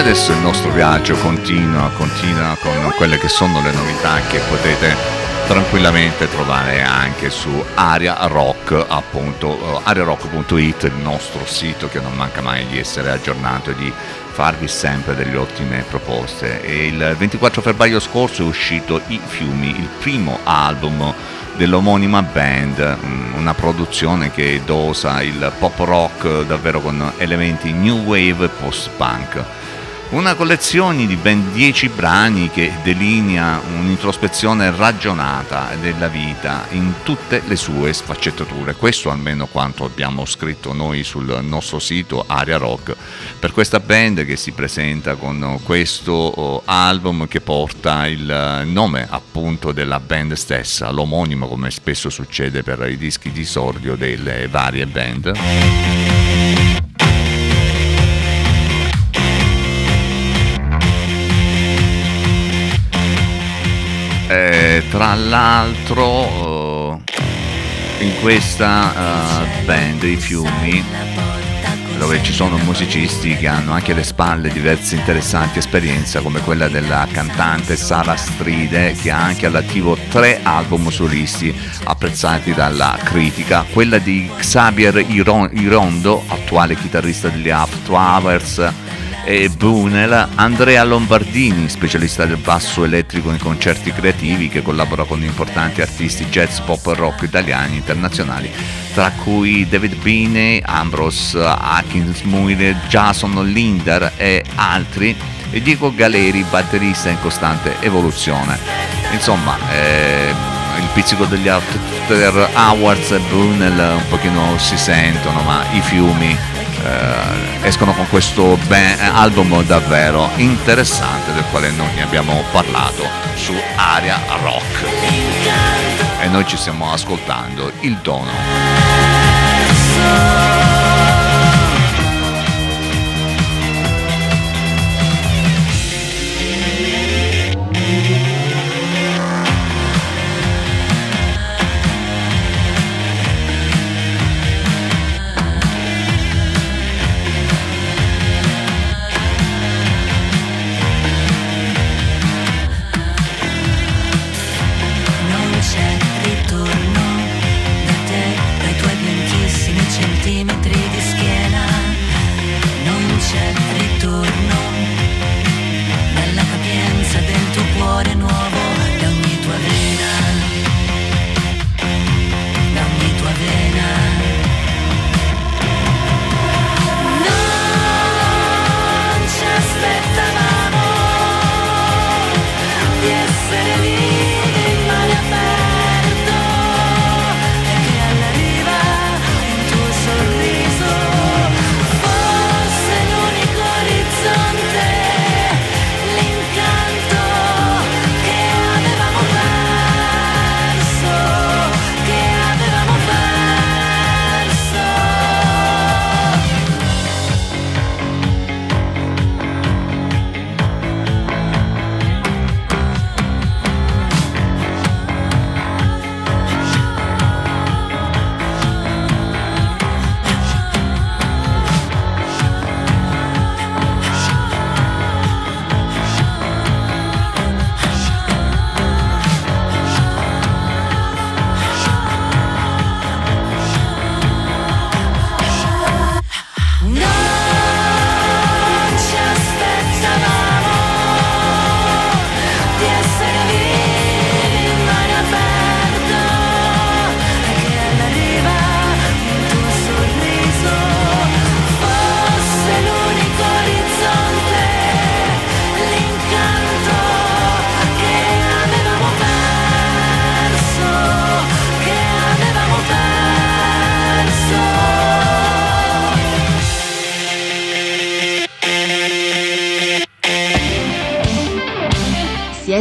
Adesso il nostro viaggio continua, continua con quelle che sono le novità che potete tranquillamente trovare anche su Aria Rock, appunto, eh, ariarock.it, il nostro sito che non manca mai di essere aggiornato e di farvi sempre delle ottime proposte. E il 24 febbraio scorso è uscito I Fiumi, il primo album dell'omonima band, mm, una produzione che dosa il pop rock davvero con elementi new wave e post-punk. Una collezione di ben 10 brani che delinea un'introspezione ragionata della vita in tutte le sue sfaccettature. Questo almeno quanto abbiamo scritto noi sul nostro sito Aria Rock per questa band che si presenta con questo oh, album che porta il nome appunto della band stessa, l'omonimo come spesso succede per i dischi di esordio delle varie band. Tra l'altro eh, in questa eh, band i fiumi dove ci sono musicisti che hanno anche alle spalle diverse interessanti esperienze come quella della cantante Sara Stride che ha anche all'attivo tre album solisti apprezzati dalla critica, quella di Xavier Iron- Irondo, attuale chitarrista degli After Hours e Brunel, Andrea Lombardini, specialista del basso elettrico in concerti creativi che collabora con importanti artisti jazz, pop e rock italiani e internazionali, tra cui David Bine, Ambrose Atkins Muir, Jason Linder e altri, e Diego Galeri, batterista in costante evoluzione. Insomma, eh, il pizzico degli After Hours e Brunel un pochino si sentono, ma i fiumi eh, escono con questo ben- album davvero interessante del quale noi abbiamo parlato su Aria Rock. E noi ci stiamo ascoltando il dono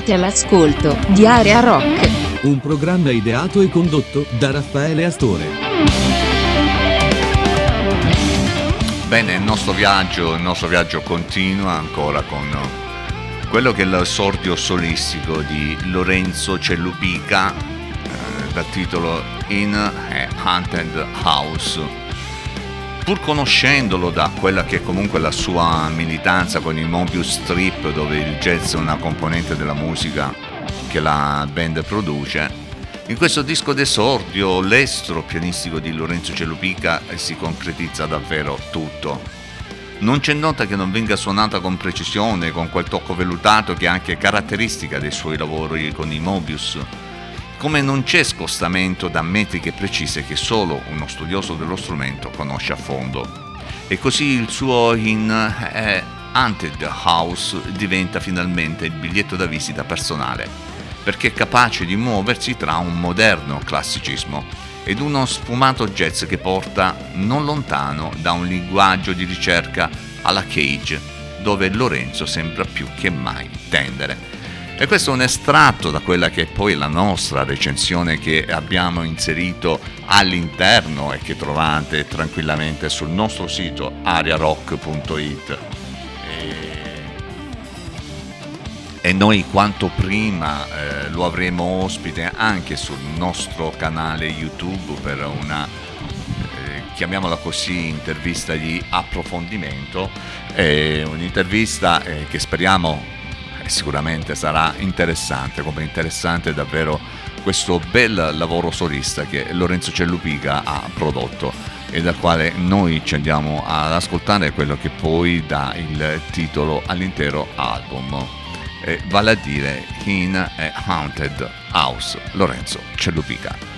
Siete all'ascolto di Area Rock. Un programma ideato e condotto da Raffaele Astore. Bene, il nostro viaggio, il nostro viaggio continua ancora con quello che è l'esordio solistico di Lorenzo Cellupica eh, dal titolo In a Haunted House. Pur conoscendolo da quella che è comunque la sua militanza con il Mobius Strip, dove il jazz è una componente della musica che la band produce, in questo disco d'esordio l'estro pianistico di Lorenzo Cellupica si concretizza davvero tutto. Non c'è nota che non venga suonata con precisione, con quel tocco vellutato che è anche caratteristica dei suoi lavori con i Mobius, come non c'è scostamento da metriche precise che solo uno studioso dello strumento conosce a fondo. E così il suo in eh, Haunted House diventa finalmente il biglietto da visita personale, perché è capace di muoversi tra un moderno classicismo ed uno sfumato jazz che porta non lontano da un linguaggio di ricerca alla Cage, dove Lorenzo sembra più che mai tendere. E questo è un estratto da quella che è poi la nostra recensione che abbiamo inserito all'interno e che trovate tranquillamente sul nostro sito ariarock.it. E, noi quanto prima eh, lo avremo ospite anche sul nostro canale YouTube per una eh, chiamiamola così, intervista di approfondimento, eh, un'intervista che speriamo sicuramente sarà interessante, come interessante davvero questo bel lavoro solista che Lorenzo Cellupica ha prodotto e dal quale noi ci andiamo ad ascoltare quello che poi dà il titolo all'intero album, eh, vale a dire In a Haunted House, Lorenzo Cellupica.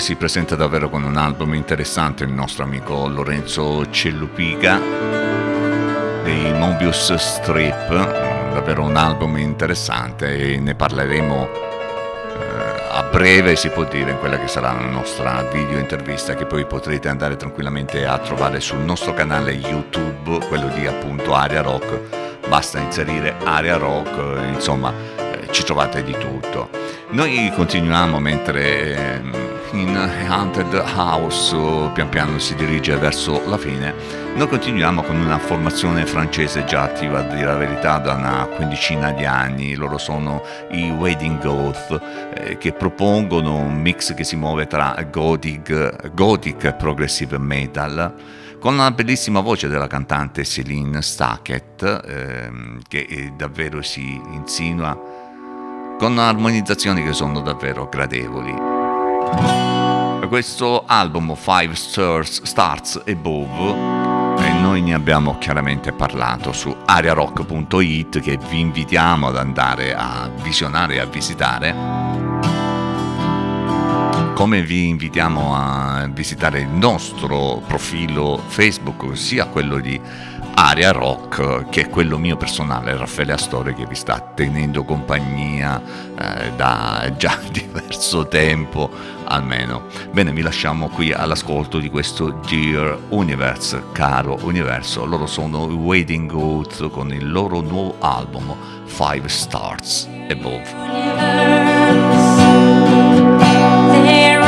Che si presenta davvero con un album interessante, il nostro amico Lorenzo Cellupica dei Mobius Strip, davvero un album interessante e ne parleremo eh, a breve si può dire in quella che sarà la nostra video intervista che poi potrete andare tranquillamente a trovare sul nostro canale YouTube, quello di appunto Aria Rock, basta inserire Aria Rock, insomma eh, ci trovate di tutto. Noi continuiamo mentre ehm, in Haunted House pian piano si dirige verso la fine, noi continuiamo con una formazione francese già attiva a dire la verità da una quindicina di anni, loro sono i Wedding Goth eh, che propongono un mix che si muove tra gothic, gothic e progressive metal con la bellissima voce della cantante Céline Stackett ehm, che eh, davvero si insinua con armonizzazioni che sono davvero gradevoli. Questo album Five Stars, Stars Above e noi ne abbiamo chiaramente parlato su ariarock.it che vi invitiamo ad andare a visionare e a visitare. Come vi invitiamo a visitare il nostro profilo Facebook, sia quello di Area Rock, che è quello mio personale, Raffaele Astore, che vi sta tenendo compagnia eh, da già diverso tempo almeno. Bene, vi lasciamo qui all'ascolto di questo Dear Universe, caro universo. Loro sono i Waiting Goats con il loro nuovo album Five Stars Above. They're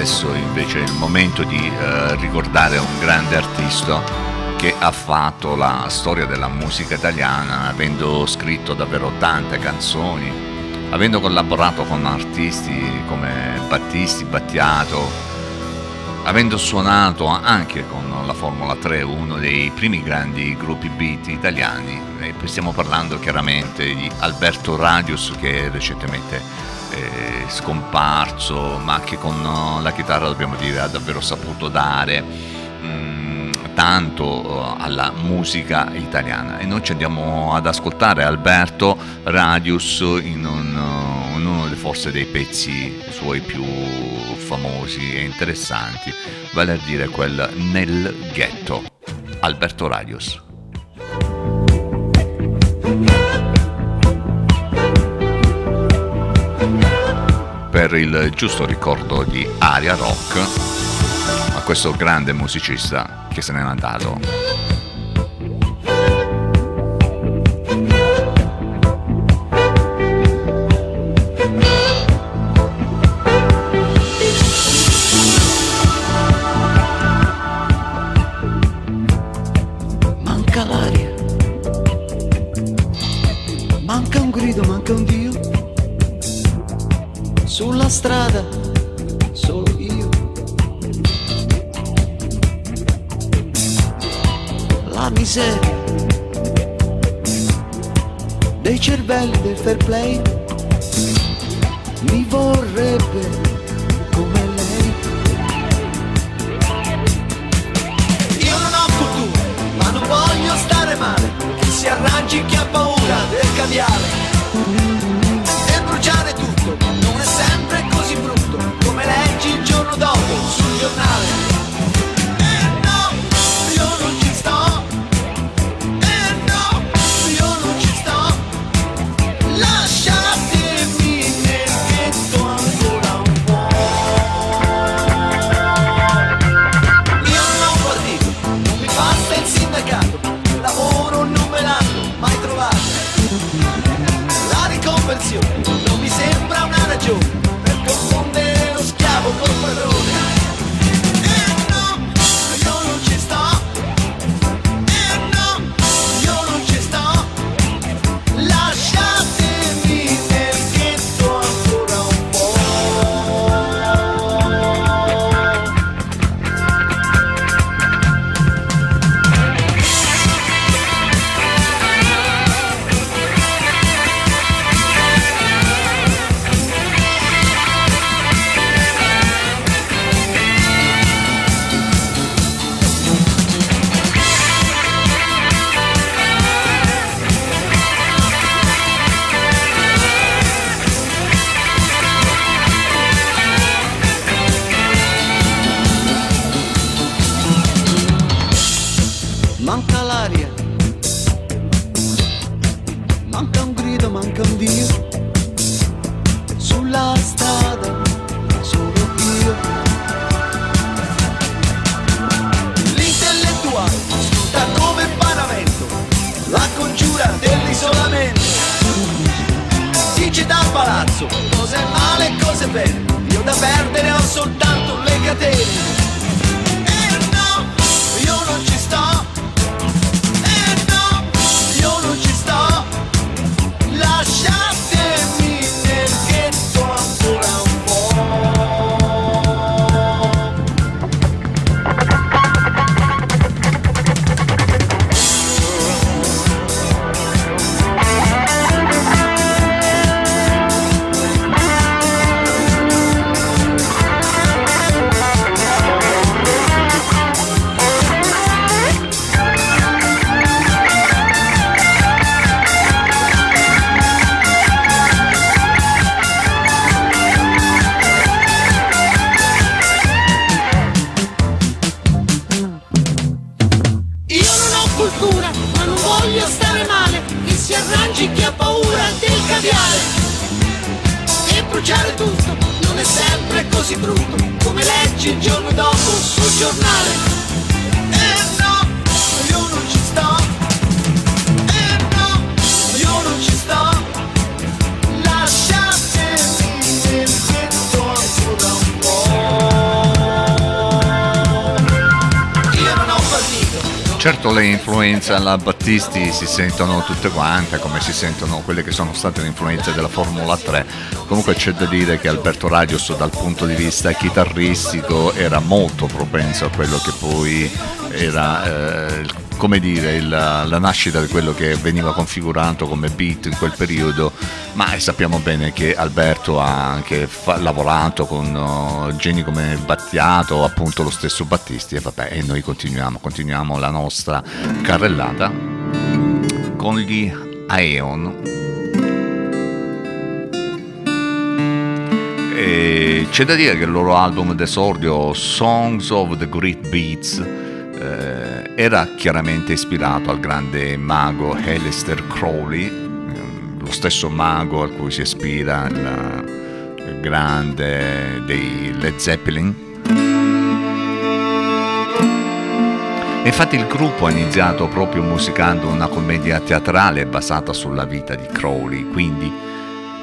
adesso invece è il momento di eh, ricordare un grande artista che ha fatto la storia della musica italiana, avendo scritto davvero tante canzoni, avendo collaborato con artisti come Battisti, Battiato, avendo suonato anche con la Formula 3, uno dei primi grandi gruppi beat italiani, e stiamo parlando chiaramente di Alberto Radius che recentemente eh, scomparso, ma che con la chitarra dobbiamo dire ha davvero saputo dare mm, tanto eh, alla musica italiana e noi ci andiamo ad ascoltare Alberto Radius in, un, eh, in uno forse dei pezzi suoi più famosi e interessanti, vale a dire quel Nel ghetto, Alberto Radius. Per il giusto ricordo di Aria Rock, a questo grande musicista che se n'è andato. Play alla Battisti si sentono tutte quante, come si sentono quelle che sono state le influenze della Formula 3. Comunque c'è da dire che Alberto Radius dal punto di vista chitarristico era molto propenso a quello che poi era eh, come dire, il- la nascita di quello che veniva configurato come beat in quel periodo, ma sappiamo bene che Alberto ha anche fa- lavorato con oh, geni come Battiato, appunto lo stesso Battisti e vabbè, e noi continuiamo, continuiamo la nostra carrellata con gli Aeon. E c'è da dire che il loro album d'esordio Songs of the Great Beats eh, era chiaramente ispirato al grande mago Aleister Crowley, lo stesso mago a cui si ispira il, grande dei Led Zeppelin. Infatti il gruppo ha iniziato proprio musicando una commedia teatrale basata sulla vita di Crowley, quindi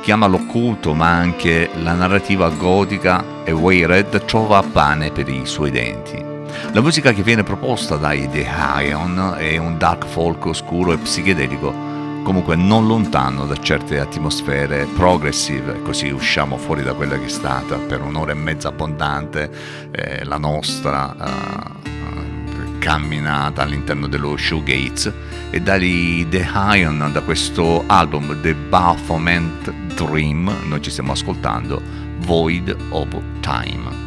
chiama l'occulto ma anche la narrativa gotica e Wayred trova pane per i suoi denti. La musica che viene proposta dai The Ion è un dark folk oscuro e psichedelico, comunque non lontano da certe atmosfere progressive, così usciamo fuori da quella che è stata per un'ora e mezza abbondante eh, la nostra eh, camminata all'interno dello shoegaze e dagli The Ion da questo album The Baphomet Dream noi ci stiamo ascoltando Void of Time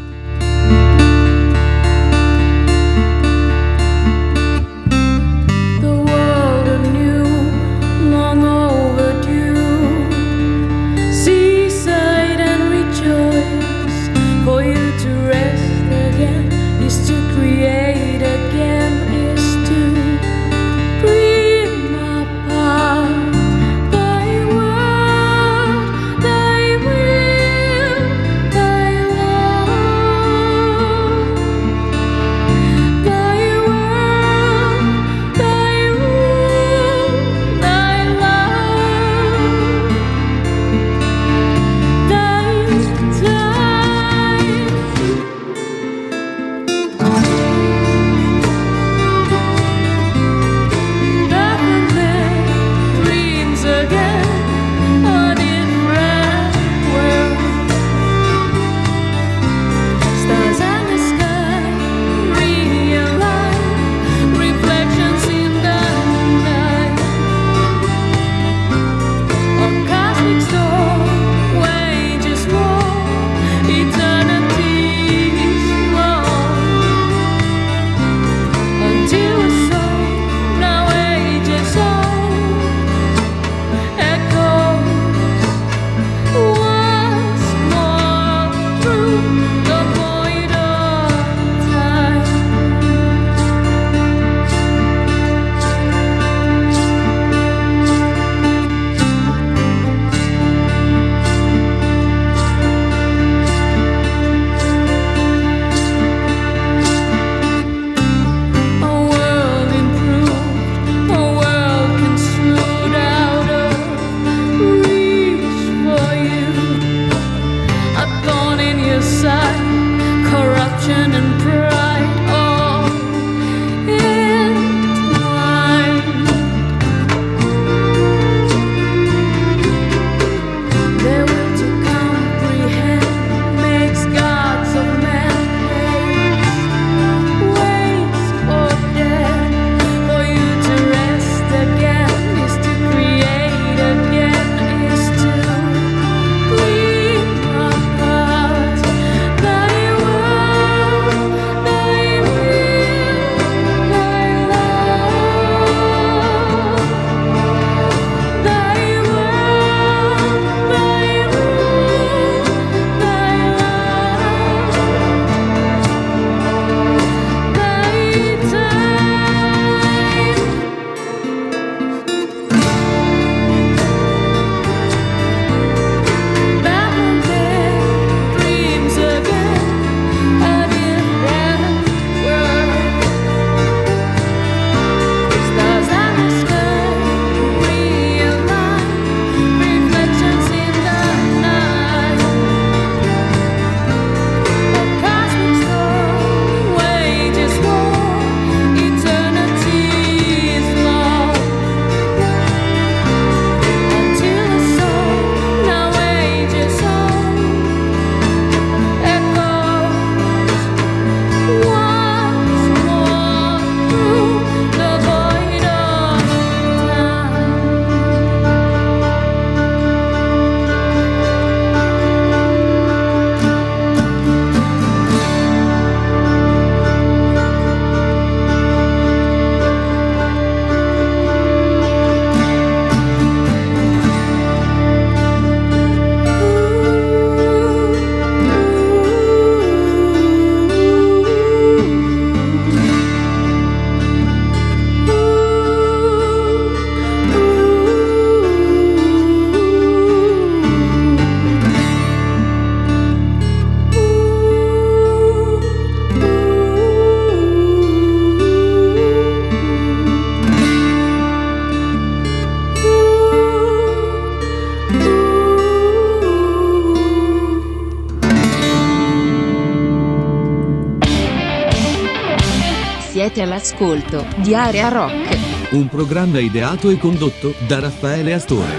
all'ascolto di Area Rock. Un programma ideato e condotto da Raffaele Astore.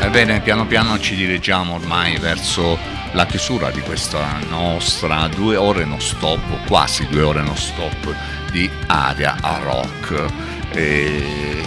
Ebbene, piano piano ci dirigiamo ormai verso la chiusura di questa nostra due ore non stop, quasi due ore non stop di Area a Rock. E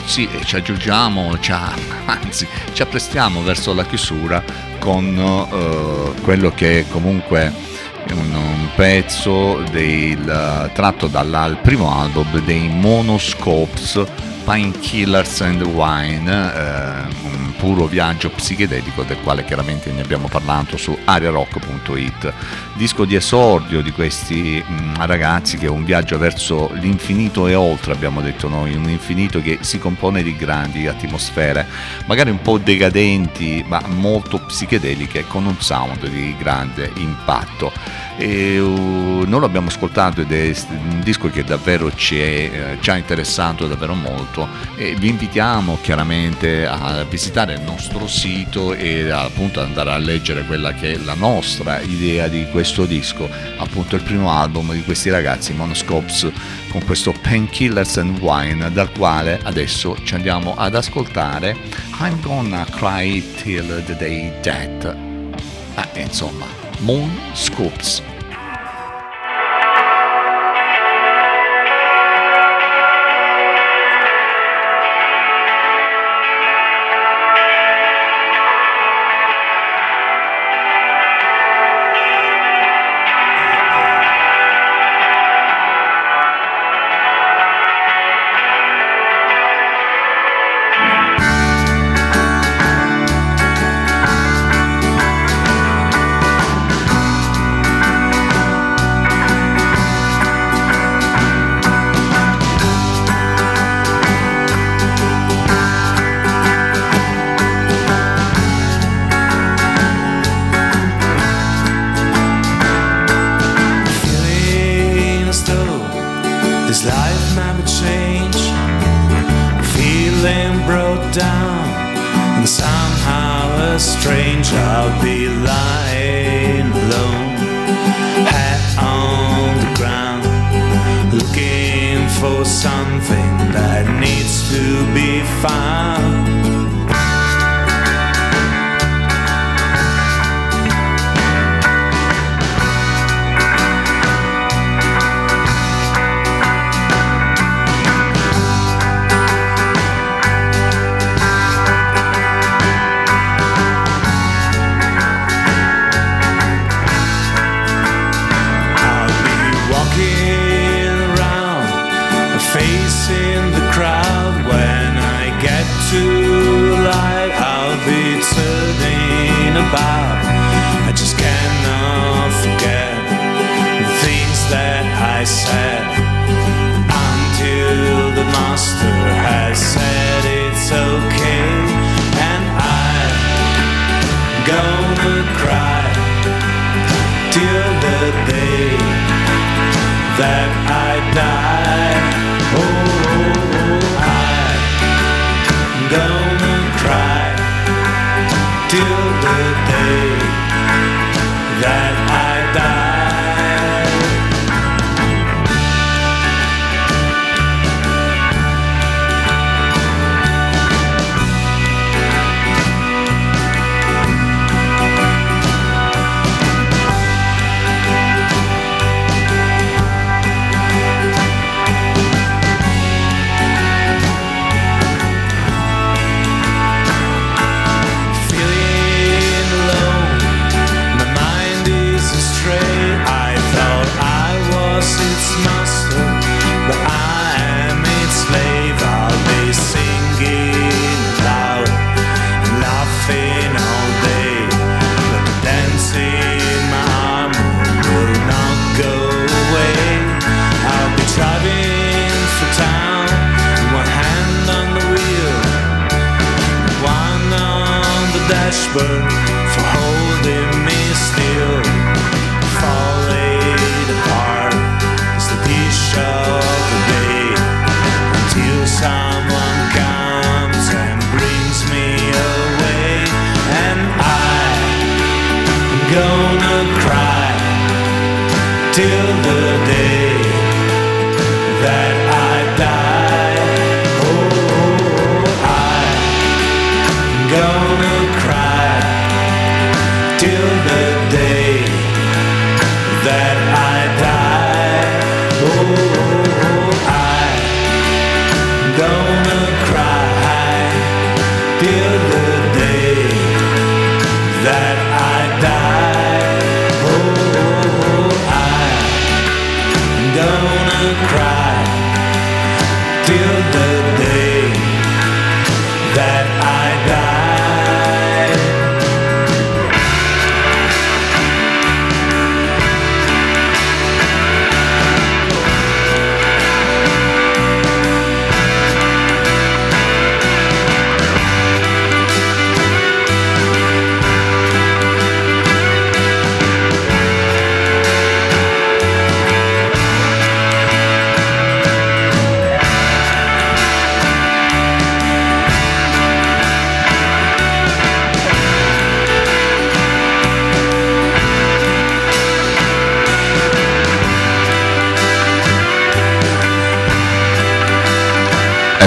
sì, ci aggiungiamo, ci a- anzi ci apprestiamo verso la chiusura con eh, quello che comunque un, un pezzo del, tratto dal primo album dei Monoscopes Painkillers and Wine, eh, puro viaggio psichedelico del quale chiaramente ne abbiamo parlato su ariarock.it. Disco di esordio di questi mm, ragazzi che è un viaggio verso l'infinito e oltre, abbiamo detto noi, un infinito che si compone di grandi atmosfere, magari un po' decadenti ma molto psichedeliche con un sound di grande impatto. E, uh, noi l'abbiamo ascoltato ed è un disco che davvero ci, è, eh, ci ha interessato davvero molto e vi invitiamo chiaramente a visitare il nostro sito e appunto andare a leggere quella che è la nostra idea di questo disco, appunto il primo album di questi ragazzi Monoscopes con questo Painkillers and Wine dal quale adesso ci andiamo ad ascoltare I'm Gonna Cry Till the Day That. Ah, insomma, Moon scoops.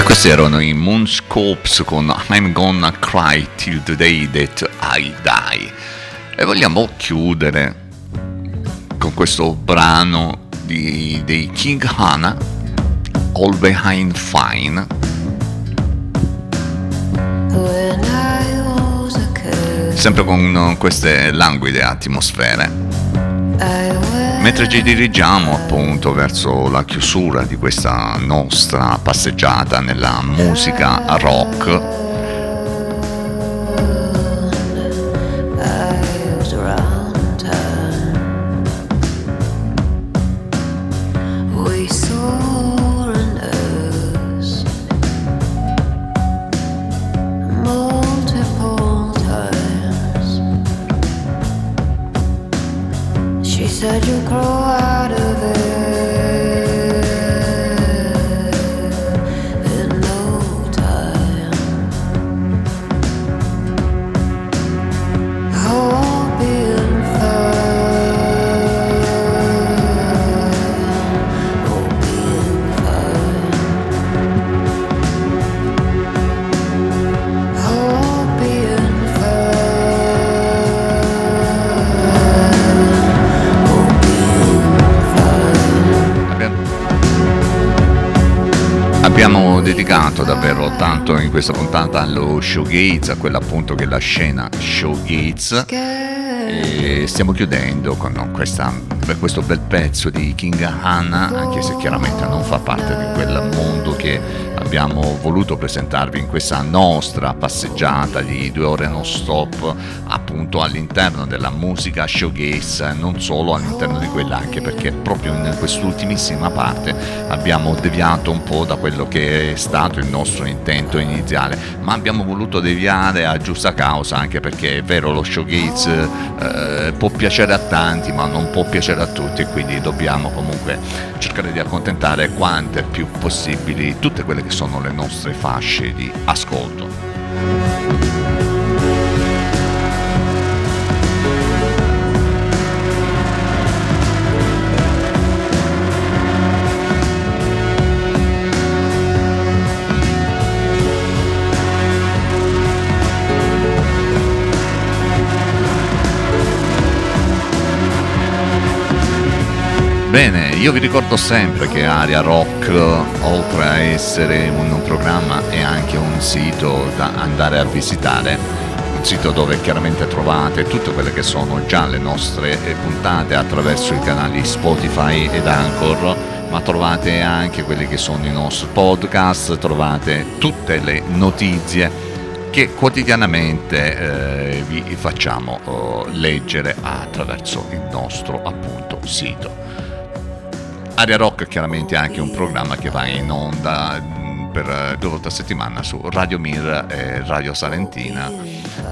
Questi erano i Moonscopes con I'm Gonna Cry Till the Day That I Die. E vogliamo chiudere con questo brano di- dei King Hana, All Behind Fine. Sempre con queste languide atmosfere. Mentre ci dirigiamo appunto verso la chiusura di questa nostra passeggiata nella musica rock, abbiamo dedicato davvero tanto in questa puntata allo showgaze, a quella appunto che è la scena showgaze. E stiamo chiudendo con questa- questo bel pezzo di King Hana, anche se chiaramente non fa parte di quel mondo che abbiamo voluto presentarvi in questa nostra passeggiata di due ore non stop, appunto all'interno della musica showgaze, non solo all'interno di quella, anche perché proprio in quest'ultimissima parte abbiamo deviato un po' da quello che è stato il nostro intento iniziale, ma abbiamo voluto deviare a giusta causa, anche perché è vero lo showgaze eh, può piacere a tanti ma non può piacere a tutti quindi dobbiamo comunque cercare di accontentare quante più possibili tutte quelle che sono le nostre fasce di ascolto. Bene, io vi ricordo sempre che Aria Rock, oltre a essere un programma, è anche un sito da andare a visitare, un sito dove chiaramente trovate tutte quelle che sono già le nostre eh, puntate attraverso i canali Spotify ed Anchor, ma trovate anche quelli che sono i nostri podcast, trovate tutte le notizie che quotidianamente eh, vi facciamo eh, leggere attraverso il nostro appunto sito. Aria Rock chiaramente è anche un programma che va in onda mh, per eh, due volte a settimana su Radio Mir e Radio Salentina,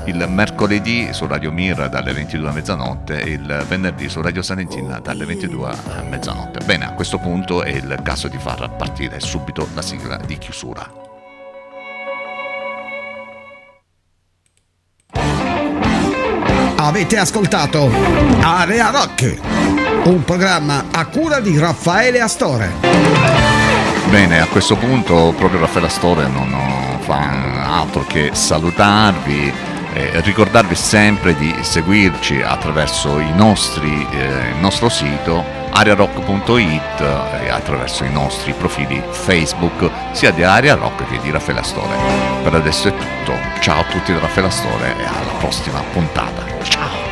il mercoledì su Radio Mir dalle 22 a mezzanotte e il venerdì su Radio Salentina dalle 22 a mezzanotte. Bene, a questo punto è il caso di far partire subito la sigla di chiusura. Avete ascoltato Area Rock, un programma a cura di Raffaele Astore. Bene, a questo punto proprio Raffaella Store non fa altro che salutarvi e ricordarvi sempre di seguirci attraverso nostri, eh, il nostro sito ariarock.it e attraverso i nostri profili Facebook sia di Aria Rock che di Raffaella Store. Per adesso è tutto, ciao a tutti da Raffaella Store e alla prossima puntata. Ciao!